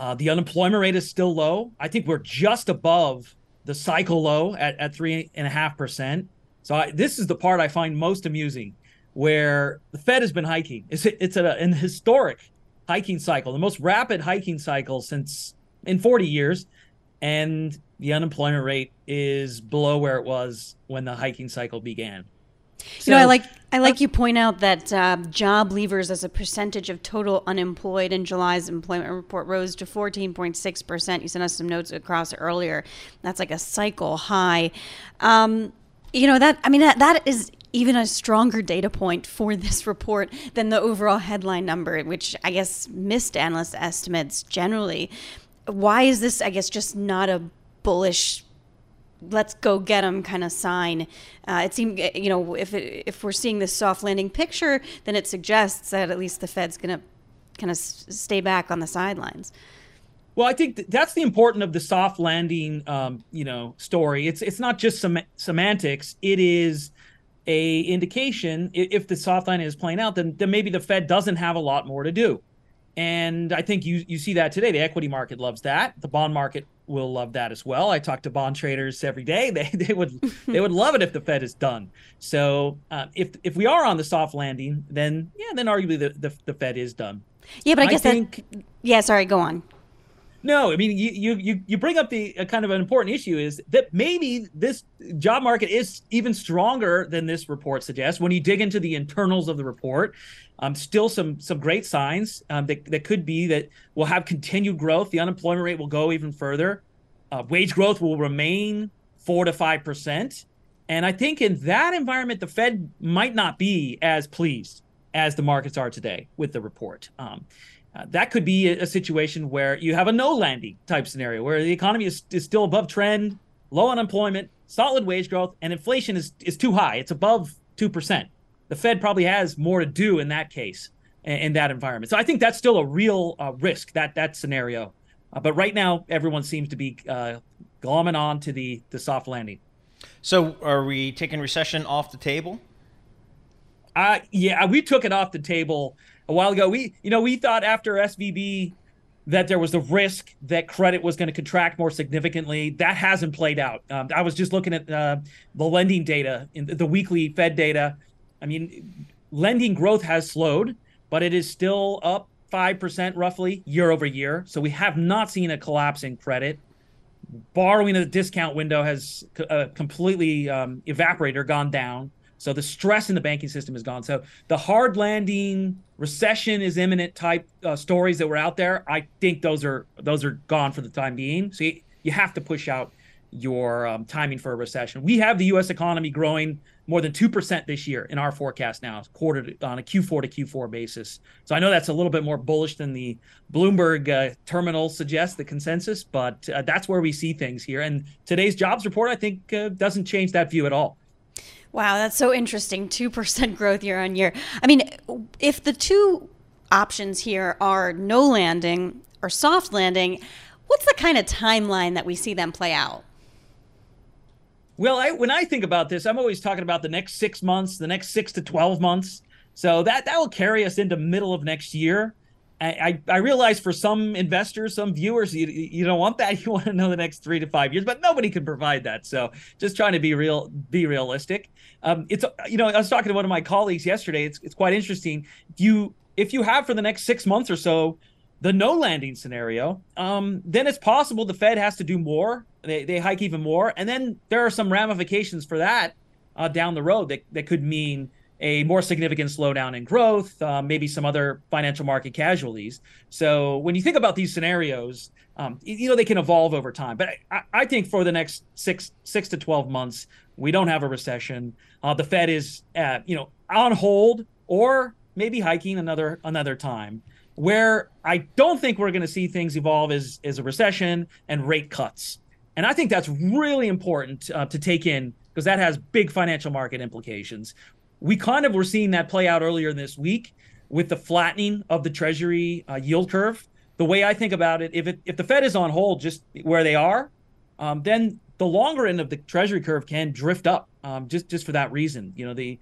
uh, the unemployment rate is still low. I think we're just above the cycle low at, at three and a half percent. So I, this is the part i find most amusing where the fed has been hiking. It's, it's a, an historic hiking cycle the most rapid hiking cycle since in 40 years, and the unemployment rate is below where it was when the hiking cycle began. So, you know, I like I like you point out that uh, job leavers as a percentage of total unemployed in July's employment report rose to 14.6 percent. You sent us some notes across earlier. That's like a cycle high. Um, you know that I mean that that is even a stronger data point for this report than the overall headline number, which I guess missed analyst estimates generally why is this, I guess, just not a bullish let's go get them kind of sign. Uh, it seemed, you know, if it, if we're seeing this soft landing picture, then it suggests that at least the Fed's going to kind of stay back on the sidelines. Well, I think that's the important of the soft landing, um, you know, story. It's it's not just sem- semantics. It is a indication if the soft landing is playing out, then then maybe the Fed doesn't have a lot more to do. And I think you you see that today. The equity market loves that. The bond market will love that as well. I talk to bond traders every day. They they would they would love it if the Fed is done. So uh, if if we are on the soft landing, then yeah, then arguably the the, the Fed is done. Yeah, but I, I guess think, that. Yeah, sorry. Go on. No, I mean you you you bring up the uh, kind of an important issue is that maybe this job market is even stronger than this report suggests. When you dig into the internals of the report, um, still some some great signs um, that that could be that we'll have continued growth. The unemployment rate will go even further. Uh, wage growth will remain four to five percent, and I think in that environment, the Fed might not be as pleased as the markets are today with the report. Um, uh, that could be a, a, situation where you have a no landing type scenario where the economy is, is still above trend, low unemployment, solid wage growth, and inflation is, is too high. It's above 2%. The Fed probably has more to do in that case, in, in that environment. So I think that's still a real uh, risk, that, that scenario. Uh, but right now, everyone seems to be uh, glomming on to the, the soft landing. So are we taking recession off the table? Uh, yeah, we took it off the table a while ago. We, you know, we thought after SVB that there was the risk that credit was going to contract more significantly. That hasn't played out. Um, I was just looking at uh, the lending data in the, weekly Fed data. I mean, lending growth has slowed, but it is still up 5% roughly year over year. So we have not seen a collapse in credit. Borrowing at the discount window has uh, completely um, evaporated or gone down. So the stress in the banking system is gone. So the hard landing, recession is imminent type uh, stories that were out there, I think those are those are gone for the time being. So you, you have to push out your um, timing for a recession. We have the U.S. economy growing more than two percent this year in our forecast now, quarter to, on a Q4 to Q4 basis. So I know that's a little bit more bullish than the Bloomberg uh, terminal suggests, the consensus, but uh, that's where we see things here. And today's jobs report, I think, uh, doesn't change that view at all. Wow, that's so interesting. 2% growth year on year. I mean, if the two options here are no landing or soft landing, what's the kind of timeline that we see them play out? Well, I, when I think about this, I'm always talking about the next six months, the next six to 12 months. So that, that will carry us into middle of next year. I, I, realize for some investors, some viewers, you, you don't want that. You want to know the next three to five years, but nobody can provide that. So just trying to be real, be realistic. Um, it's you know I was talking to one of my colleagues yesterday. It's it's quite interesting. If you if you have for the next six months or so the no landing scenario, um, then it's possible the Fed has to do more. They they hike even more, and then there are some ramifications for that uh, down the road that that could mean a more significant slowdown in growth, uh, maybe some other financial market casualties. So when you think about these scenarios, um, you know they can evolve over time. But I, I, think for the next six six to twelve months, we don't have a recession. Uh, the Fed is uh, you know on hold or maybe hiking another another time. Where I don't think we're going to see things evolve is is a recession and rate cuts. And I think that's really important uh, to take in because that has big financial market implications we kind of were seeing that play out earlier this week with the flattening of the Treasury uh, yield curve. The way I think about it, if it, if the Fed is on hold just where they are, um, then the longer end of the Treasury curve can drift up um, just just for that reason. You know, the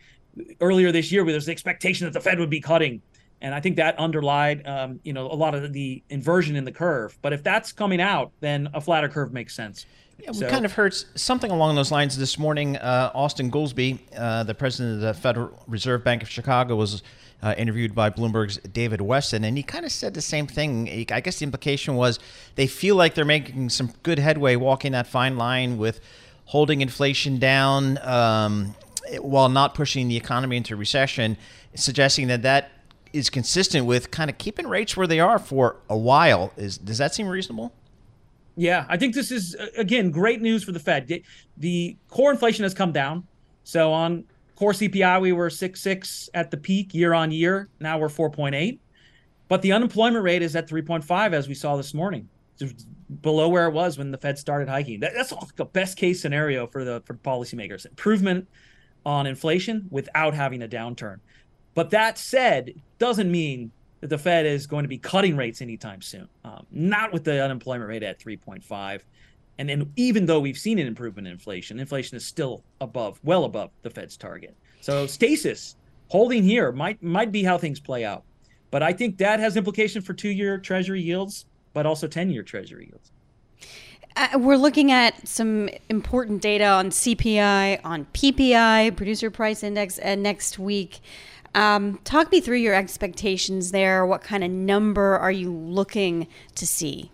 earlier this year, where there's the expectation that the Fed would be cutting, and I think that underlied um, you know a lot of the inversion in the curve. But if that's coming out, then a flatter curve makes sense. Yeah, we so, kind of heard something along those lines this morning. Uh, Austan Goolsbee, uh, the president of the Federal Reserve Bank of Chicago, was uh, interviewed by Bloomberg's David Westin, and he kind of said the same thing. I guess the implication was they feel like they're making some good headway walking that fine line with holding inflation down um, while not pushing the economy into recession, suggesting that that is consistent with kind of keeping rates where they are for a while. Is does that seem reasonable? Yeah, I think this is uh, again great news for the Fed. The core inflation has come down. So on core CPI, we were six six at the peak year on year. Now we're four point eight, but the unemployment rate is at three point five, as we saw this morning, below where it was when the Fed started hiking. That, that's the best case scenario for the for policymakers. Improvement on inflation without having a downturn. But that said, doesn't mean that the Fed is going to be cutting rates anytime soon. Um, not with the unemployment rate at 3.5. And then even though we've seen an improvement in inflation, inflation is still above, well above the Fed's target. So stasis, holding here might might be how things play out. But I think that has implication for two-year Treasury yields, but also 10-year Treasury yields. Uh, we're looking at some important data on CPI, on PPI, Producer Price Index, uh, next week. Um, talk me through your expectations there. What kind of number are you looking to see?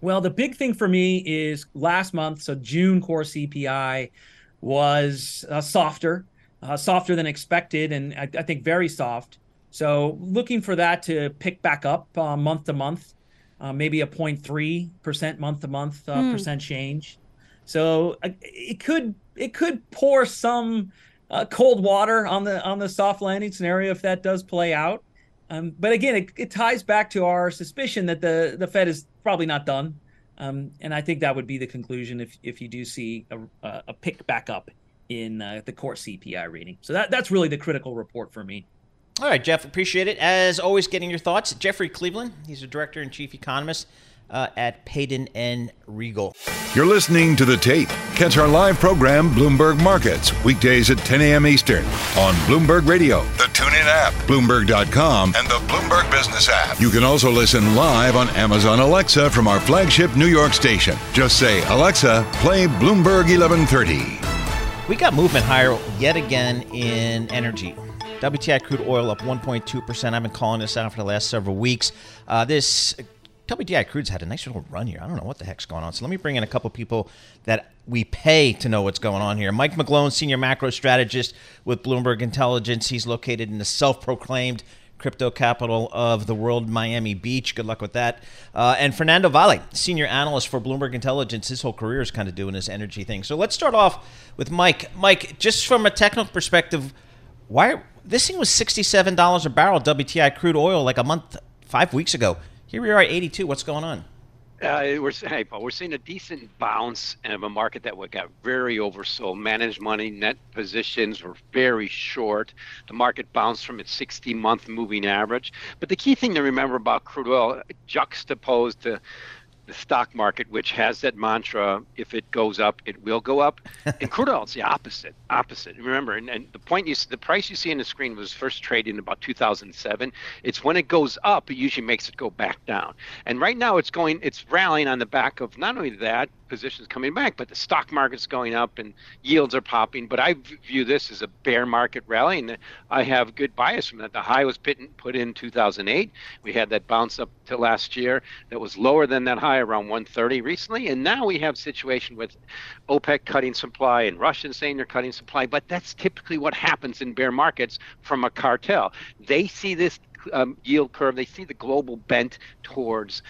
Well, the big thing for me is last month, so June core CPI was uh, softer, uh, softer than expected, and I, I, think very soft. So looking for that to pick back up uh, month to month, uh, maybe a 0.3 percent month to month uh, mm. percent change. So uh, it could it could pour some uh, cold water on the on the soft landing scenario if that does play out. Um, but again, it, it, ties back to our suspicion that the the Fed is probably not done, um, and I think that would be the conclusion if if you do see a, a pick back up in uh, the core CPI reading. So that that's really the critical report for me. All right, Jeff, appreciate it. As always, getting your thoughts. Jeffrey Cleveland, he's a director and chief economist uh, at Payden and Rygel. You're listening to The Tape. Catch our live program, Bloomberg Markets, weekdays at 10 a.m. Eastern on Bloomberg Radio, the TuneIn app, Bloomberg.com, and the Bloomberg Business app. You can also listen live on Amazon Alexa from our flagship New York station. Just say, Alexa, play Bloomberg 1130. We got movement higher yet again in energy. WTI crude oil up 1.2%. I've been calling this out for the last several weeks. Uh, this WTI Crude's had a nice little run here. I don't know what the heck's going on. So let me bring in a couple people that we pay to know what's going on here. Mike McGlone, senior macro strategist with Bloomberg Intelligence. He's located in the self-proclaimed crypto capital of the world, Miami Beach. Good luck with that. Uh, and Fernando Valle, senior analyst for Bloomberg Intelligence. His whole career is kind of doing this energy thing. So let's start off with Mike. Mike, just from a technical perspective, why this thing was sixty-seven dollars a barrel WTI crude oil like a month, five weeks ago. Here we are at 82. What's going on? Uh, we're hey Paul, we're seeing a decent bounce of a market that got very oversold. Managed money net positions were very short. The market bounced from its 60-month moving average. But the key thing to remember about crude oil, juxtaposed to the stock market, which has that mantra: if it goes up, it will go up. and crude oil is the opposite. Opposite. Remember, and, and the point you, the price you see in the screen was first traded in about 2007. It's when it goes up, it usually makes it go back down. And right now, it's going, it's rallying on the back of not only that, positions coming back, but the stock market's going up and yields are popping. But I view this as a bear market rally, and I have good bias from that. The high was put in, put in 2008. We had that bounce up to last year that was lower than that high, around 130 recently, and now we have situation with OPEC cutting supply and Russians saying they're cutting supply. But that's typically what happens in bear markets from a cartel. They see this um, yield curve, they see the global bent towards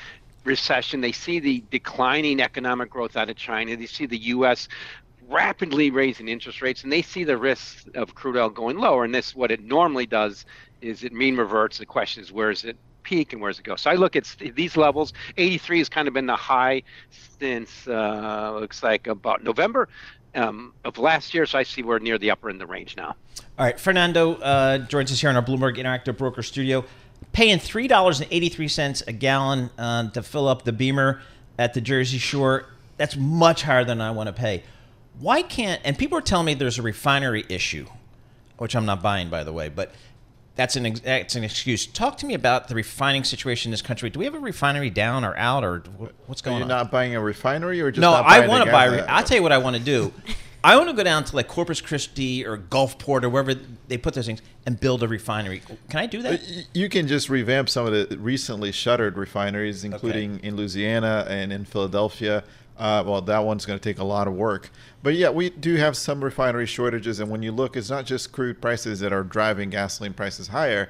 recession. They see the declining economic growth out of China. They see the U.S. rapidly raising interest rates, and they see the risks of crude oil going lower. And this, what it normally does, is it mean reverts. The question is, where is it peak and where does it go? So I look at these levels. 83 has kind of been the high since uh, looks like about November. Um, of last year, so I see we're near the upper end of the range now. All right, Fernando uh, joins us here in our Bloomberg Interactive Broker Studio paying three dollars and eighty three cents a gallon uh, to fill up the Beamer at the Jersey Shore. That's much higher than I want to pay. Why can't? And people are telling me there's a refinery issue, which I'm not buying, by the way. But that's an that's an excuse. Talk to me about the refining situation in this country. Do we have a refinery down or out, or what's going on? You're not buying a refinery, or just no? I want to buy. Re- I'll tell you what I want to do. I want to go down to like Corpus Christi or Gulfport or wherever they put those things and build a refinery. Can I do that? Uh, you can just revamp some of the recently shuttered refineries, including okay. in Louisiana and in Philadelphia. Uh, well, that one's going to take a lot of work. But yeah, we do have some refinery shortages. And when you look, it's not just crude prices that are driving gasoline prices higher.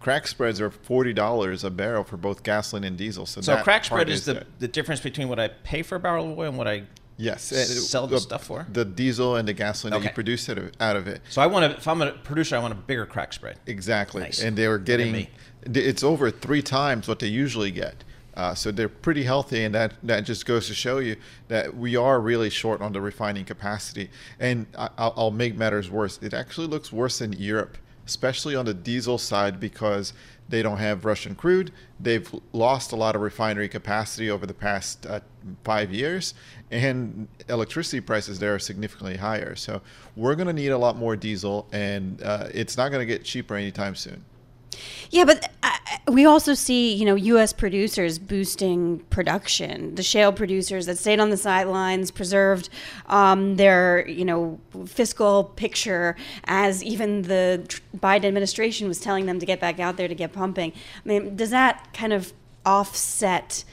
Crack spreads are forty dollars a barrel for both gasoline and diesel. So, so crack spread is, is the, the difference between what I pay for a barrel of oil and what I Yes, sell the, stuff for the diesel and the gasoline okay. that you produce out of it. So I want to, if I'm a producer, I want a bigger crack spread. Exactly, nice. and they were getting it's over three times what they usually get. Uh, so they're pretty healthy, and that, that just goes to show you that we are really short on the refining capacity. And I, I'll make matters worse. It actually looks worse in Europe, especially on the diesel side, because they don't have Russian crude. They've lost a lot of refinery capacity over the past uh, five years, and electricity prices there are significantly higher. So we're going to need a lot more diesel, and uh, it's not going to get cheaper anytime soon. Yeah, but we also see, you know, U.S. producers boosting production. The shale producers that stayed on the sidelines preserved um, their, you know, fiscal picture as even the Biden administration was telling them to get back out there to get pumping. I mean, does that kind of offset?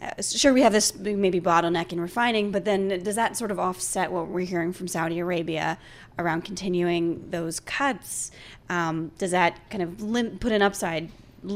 Uh, sure, we have this maybe bottleneck in refining, but then does that sort of offset what we're hearing from Saudi Arabia around continuing those cuts? Um, does that kind of lim- put an upside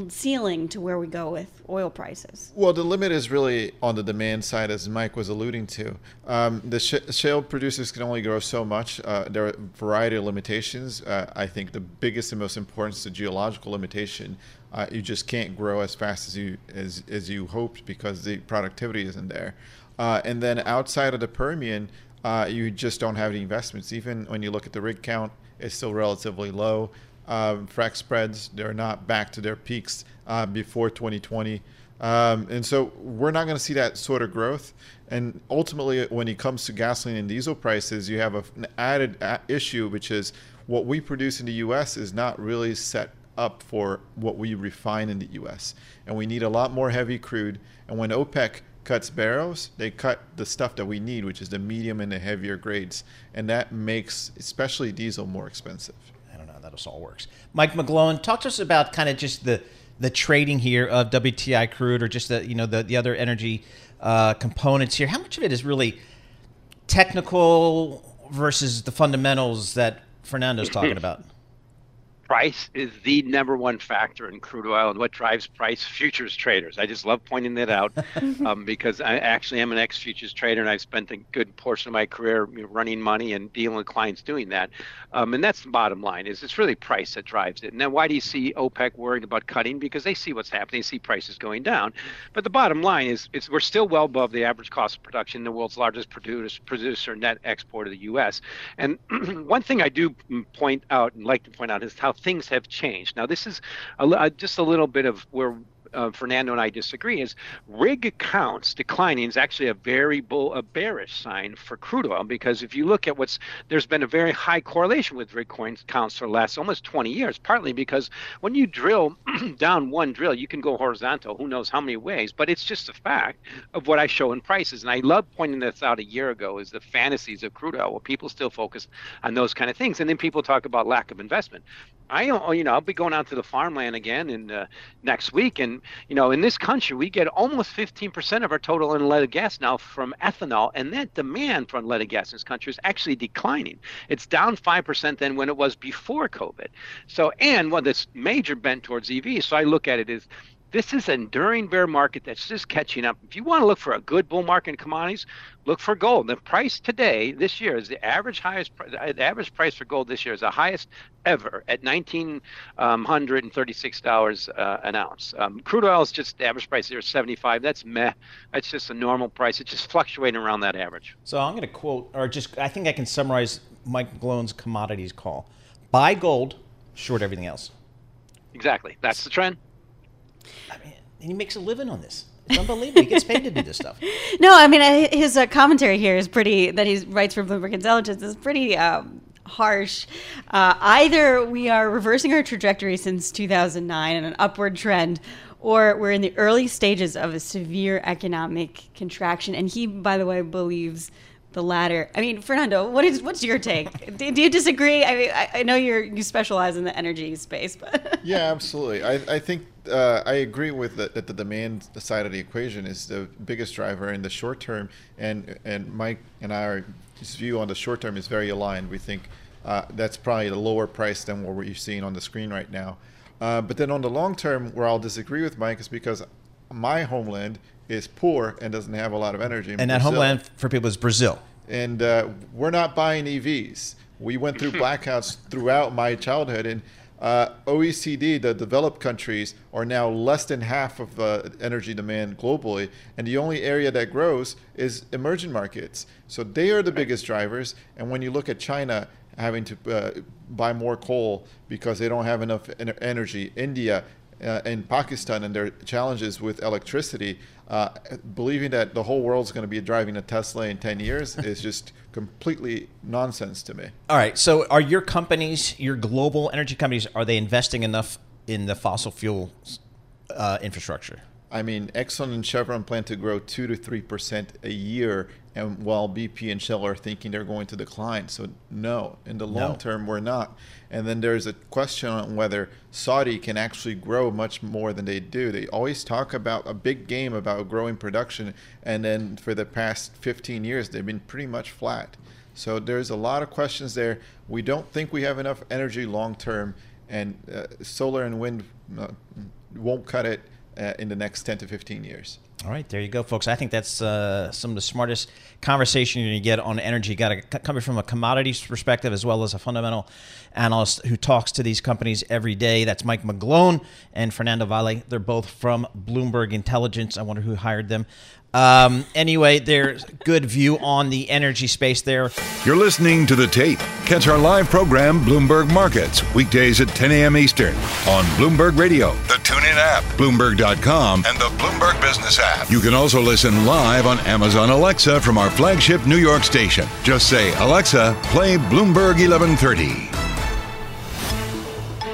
ceiling to where we go with oil prices? Well, the limit is really on the demand side, as Mike was alluding to. Um, the sh- shale producers can only grow so much. Uh, there are a variety of limitations. Uh, I think the biggest and most important is the geological limitation. Uh, you just can't grow as fast as you as, as you hoped because the productivity isn't there. Uh, and then outside of the Permian, uh, you just don't have any investments. Even when you look at the rig count, it's still relatively low. Um, frac spreads, they're not back to their peaks uh, before 2020. Um, and so we're not going to see that sort of growth. And ultimately, when it comes to gasoline and diesel prices, you have a, an added a- issue, which is what we produce in the US is not really set up for what we refine in the US. And we need a lot more heavy crude. And when OPEC cuts barrels, they cut the stuff that we need, which is the medium and the heavier grades. And that makes especially diesel more expensive this all works. Mike McGlone, talk to us about kind of just the the trading here of WTI crude or just the you know the the other energy uh, components here. How much of it is really technical versus the fundamentals that Fernando's talking about? Price is the number one factor in crude oil and what drives price futures traders. I just love pointing that out um, because i actually am an ex futures trader and i've spent a good portion of my career running money and dealing with clients doing that. Um, and that's the bottom line is it's really price that drives it. And then why do you see opec worried about cutting? Because they see what's happening they see prices going down. But the bottom line is it's, we're still well above the average cost of production the world's largest producer, producer net export of the us and one thing i do point out and like to point out is how things have changed. Now, this is a, uh, just a little bit of where uh, Fernando and I disagree is rig counts declining is actually a very bull, a bearish sign for crude oil because if you look at what's there's been a very high correlation with rig counts for the last almost 20 years, partly because when you drill down one drill, you can go horizontal, who knows how many ways, but it's just a fact of what I show in prices. And I love pointing this out a year ago is the fantasies of crude oil, where people still focus on those kind of things. And then people talk about lack of investment. I, you know, I'll be going out to the farmland again in uh, next week, and you know, in this country, we get almost 15% of our total unleaded gas now from ethanol, and that demand for unleaded gas in this country is actually declining. It's down five percent than when it was before COVID. So, and well, this major bent towards EV. So I look at it as this is an enduring bear market that's just catching up. If you want to look for a good bull market in commodities, look for gold. The price today, this year, is the average highest. The average price for gold this year is the highest ever at nineteen hundred and thirty-six dollars uh, an ounce. Um, crude oil is just the average price here is seventy-five. That's meh. That's just a normal price. It's just fluctuating around that average. So I'm going to quote, or just I think I can summarize Mike McGlone's commodities call: buy gold, short everything else. Exactly. That's the trend. I mean, and he makes a living on this. It's unbelievable. he gets paid to do this stuff. No, I mean his uh, commentary here is pretty. That he writes for Bloomberg Intelligence is pretty um, harsh. Uh, either we are reversing our trajectory since 2009 and an upward trend, or we're in the early stages of a severe economic contraction. And he, by the way, believes the latter. I mean, Fernando, what is what's your take? do, do, you disagree? I mean, I, I, know you're you specialize in the energy space, but yeah, absolutely. I, I think uh, I agree with that, that the demand side of the equation is the biggest driver in the short term, and and Mike and our view on the short term is very aligned. We think uh, that's probably the lower price than what we're seeing on the screen right now. Uh, but then on the long term, where I'll disagree with Mike is because my homeland is poor and doesn't have a lot of energy. And that homeland for people is Brazil. And uh, we're not buying EVs. We went through blackouts throughout my childhood, and uh, OECD, the developed countries, are now less than half of uh, energy demand globally, and the only area that grows is emerging markets. So they are the biggest drivers. And when you look at China having to uh, buy more coal because they don't have enough energy, India uh, and Pakistan and their challenges with electricity, uh, believing that the whole world's going to be driving a Tesla in 10 years is just completely nonsense to me. All right. So, are your companies, your global energy companies, are they investing enough in the fossil fuel uh, infrastructure? I mean, Exxon and Chevron plan to grow two to three percent a year, and while BP and Shell are thinking they're going to decline. So no, in the long no. term, we're not. And then there's a question on whether Saudi can actually grow much more than they do. They always talk about a big game about growing production, and then for the past 15 years, they've been pretty much flat. So there's a lot of questions there. We don't think we have enough energy long term, and uh, solar and wind uh, won't cut it uh, in the next 10 to 15 years. All right, there you go, folks. I think that's uh, some of the smartest conversation you're going to get on energy. Got to coming from a commodities perspective as well as a fundamental analyst who talks to these companies every day. That's Mike McGlone and Fernando Valle. They're both from Bloomberg Intelligence. I wonder who hired them. Um, anyway, there's good view on the energy space there. You're listening to the tape. Catch our live program, Bloomberg Markets, weekdays at 10 a.m. Eastern on Bloomberg Radio, the TuneIn app, Bloomberg.com, and the Bloomberg Business app. You can also listen live on Amazon Alexa from our flagship New York station. Just say, Alexa, play Bloomberg 1130.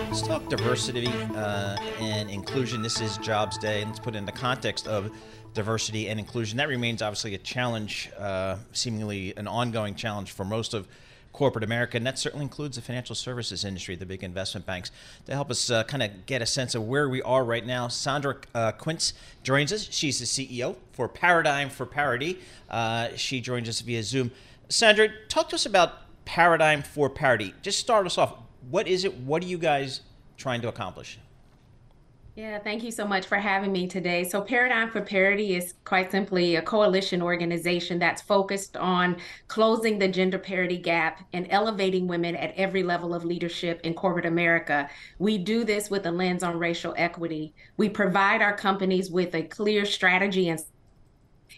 Let's talk diversity uh, and inclusion. This is Jobs Day. Let's put it in the context of diversity and inclusion. That remains obviously a challenge, uh, seemingly an ongoing challenge for most of corporate America, and that certainly includes the financial services industry, the big investment banks. To help us uh, kind of get a sense of where we are right now, Sandra uh, Quince joins us. She's the CEO for Paradigm for Parity. Uh, she joins us via Zoom. Sandra, talk to us about Paradigm for Parity. Just start us off. What is it? What are you guys trying to accomplish? Yeah, thank you so much for having me today. So, Paradigm for Parity is quite simply a coalition organization that's focused on closing the gender parity gap and elevating women at every level of leadership in corporate America. We do this with a lens on racial equity. We provide our companies with a clear strategy and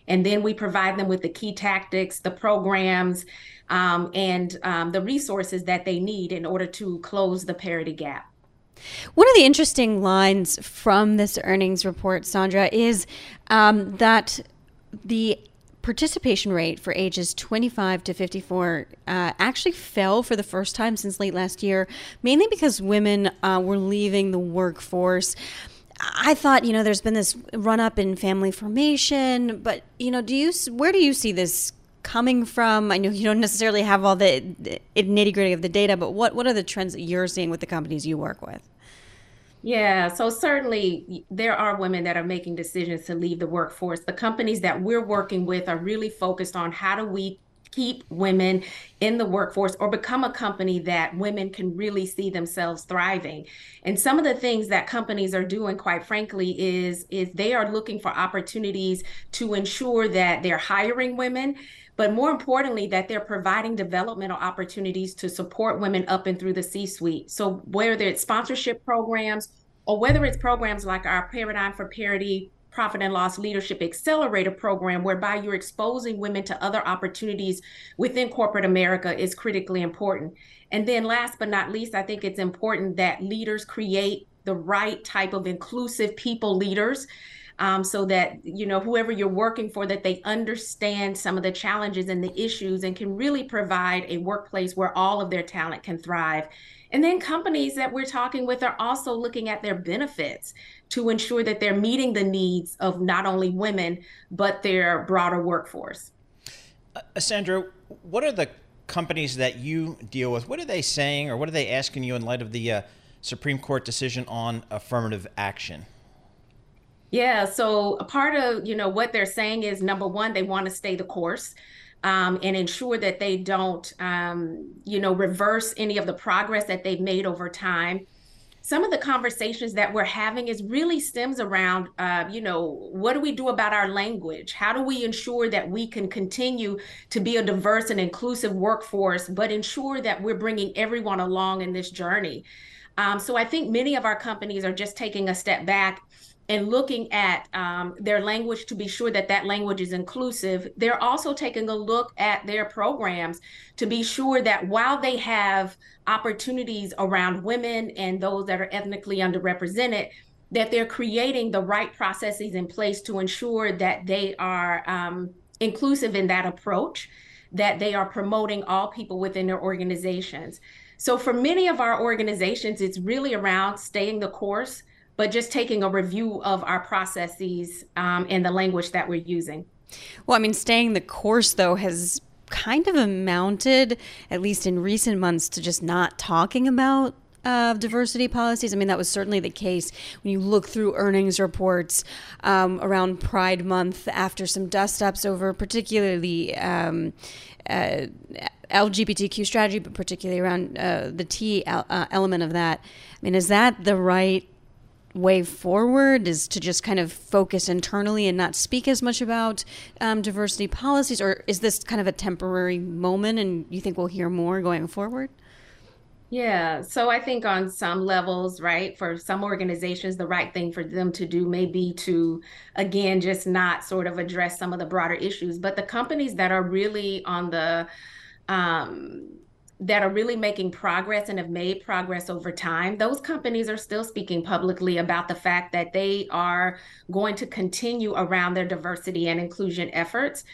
and then we provide them with the key tactics, the programs, um, and um, the resources that they need in order to close the parity gap. One of the interesting lines from this earnings report, Sandra, is um, that the participation rate for ages 25 to 54 uh, actually fell for the first time since late last year, mainly because women uh, were leaving the workforce. I thought, you know, there's been this run up in family formation, but you know, do you where do you see this coming from? I know you don't necessarily have all the nitty gritty of the data, but what what are the trends that you're seeing with the companies you work with? Yeah, so certainly there are women that are making decisions to leave the workforce. The companies that we're working with are really focused on how do we keep women in the workforce or become a company that women can really see themselves thriving. And some of the things that companies are doing quite frankly is is they are looking for opportunities to ensure that they're hiring women but more importantly, that they're providing developmental opportunities to support women up and through the C suite. So, whether it's sponsorship programs or whether it's programs like our Paradigm for Parity Profit and Loss Leadership Accelerator program, whereby you're exposing women to other opportunities within corporate America, is critically important. And then, last but not least, I think it's important that leaders create the right type of inclusive people leaders um, so that you know whoever you're working for that they understand some of the challenges and the issues and can really provide a workplace where all of their talent can thrive and then companies that we're talking with are also looking at their benefits to ensure that they're meeting the needs of not only women but their broader workforce uh, sandra what are the companies that you deal with what are they saying or what are they asking you in light of the uh, supreme court decision on affirmative action yeah. So a part of, you know, what they're saying is number one, they want to stay the course. Um, and ensure that they don't, um, you know, reverse any of the progress that they've made over time. Some of the conversations that we're having is really stems around, uh, you know, what do we do about our language? How do we ensure that we can continue to be a diverse and inclusive workforce, but ensure that we're bringing everyone along in this journey? Um, so I think many of our companies are just taking a step back and looking at um, their language to be sure that that language is inclusive. They're also taking a look at their programs to be sure that while they have opportunities around women and those that are ethnically underrepresented, that they're creating the right processes in place to ensure that they are um, inclusive in that approach, that they are promoting all people within their organizations. So, for many of our organizations, it's really around staying the course but just taking a review of our processes um, and the language that we're using. Well, I mean, staying the course, though, has kind of amounted, at least in recent months, to just not talking about uh, diversity policies. I mean, that was certainly the case when you look through earnings reports um, around Pride Month after some dust ups over particularly um, uh, LGBTQ strategy, but particularly around uh, the T uh, element of that. I mean, is that the right way forward is to just kind of focus internally and not speak as much about um, diversity policies or is this kind of a temporary moment and you think we'll hear more going forward? Yeah so i think on some levels right for some organizations the right thing for them to do may be to again just not sort of address some of the broader issues but the companies that are really on the um, that are really making progress and have made progress over time, those companies are still speaking publicly about the fact that they are going to continue around their diversity and inclusion efforts,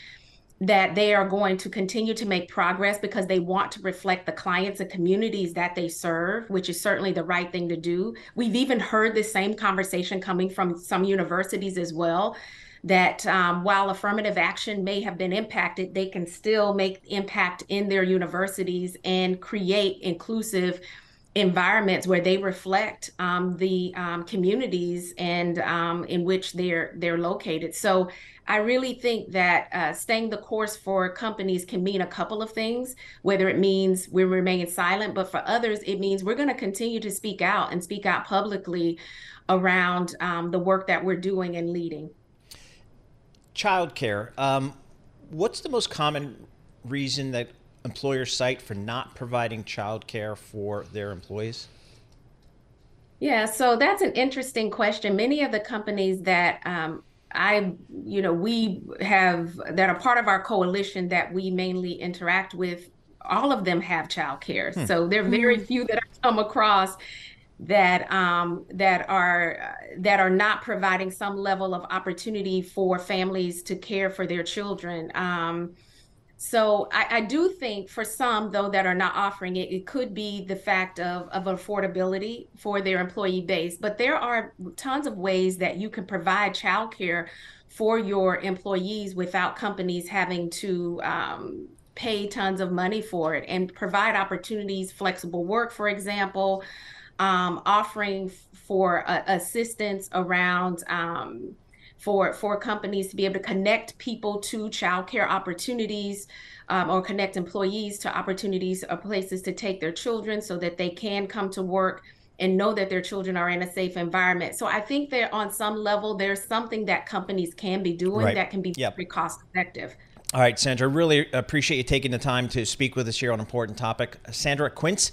that they are going to continue to make progress because they want to reflect the clients and communities that they serve, which is certainly the right thing to do. We've even heard the same conversation coming from some universities as well that um, while affirmative action may have been impacted, they can still make impact in their universities and create inclusive environments where they reflect um, the um, communities and um, in which they're they're located. So I really think that uh, staying the course for companies can mean a couple of things. Whether it means we remain silent, but for others it means we're going to continue to speak out and speak out publicly around um, the work that we're doing and leading. Childcare. Um, what's the most common reason that employers cite for not providing childcare for their employees? Yeah, so that's an interesting question. Many of the companies that um, I, you know, we have that are part of our coalition that we mainly interact with, all of them have childcare. Hmm. So there are very hmm. few that I come across that um, that are that are not providing some level of opportunity for families to care for their children. Um, so I, I, do think for some though that are not offering it, it could be the fact of, of affordability for their employee base. But there are tons of ways that you can provide childcare for your employees without companies having to um, pay tons of money for it and provide opportunities, flexible work, for example um, offering for uh, assistance around um, for for companies to be able to connect people to childcare opportunities um, or connect employees to opportunities or places to take their children so that they can come to work and know that their children are in a safe environment. So I think that on some level there's something that companies can be doing right. that can be yep. very cost effective. All right, Sandra, really appreciate you taking the time to speak with us here on an important topic. Sandra Quince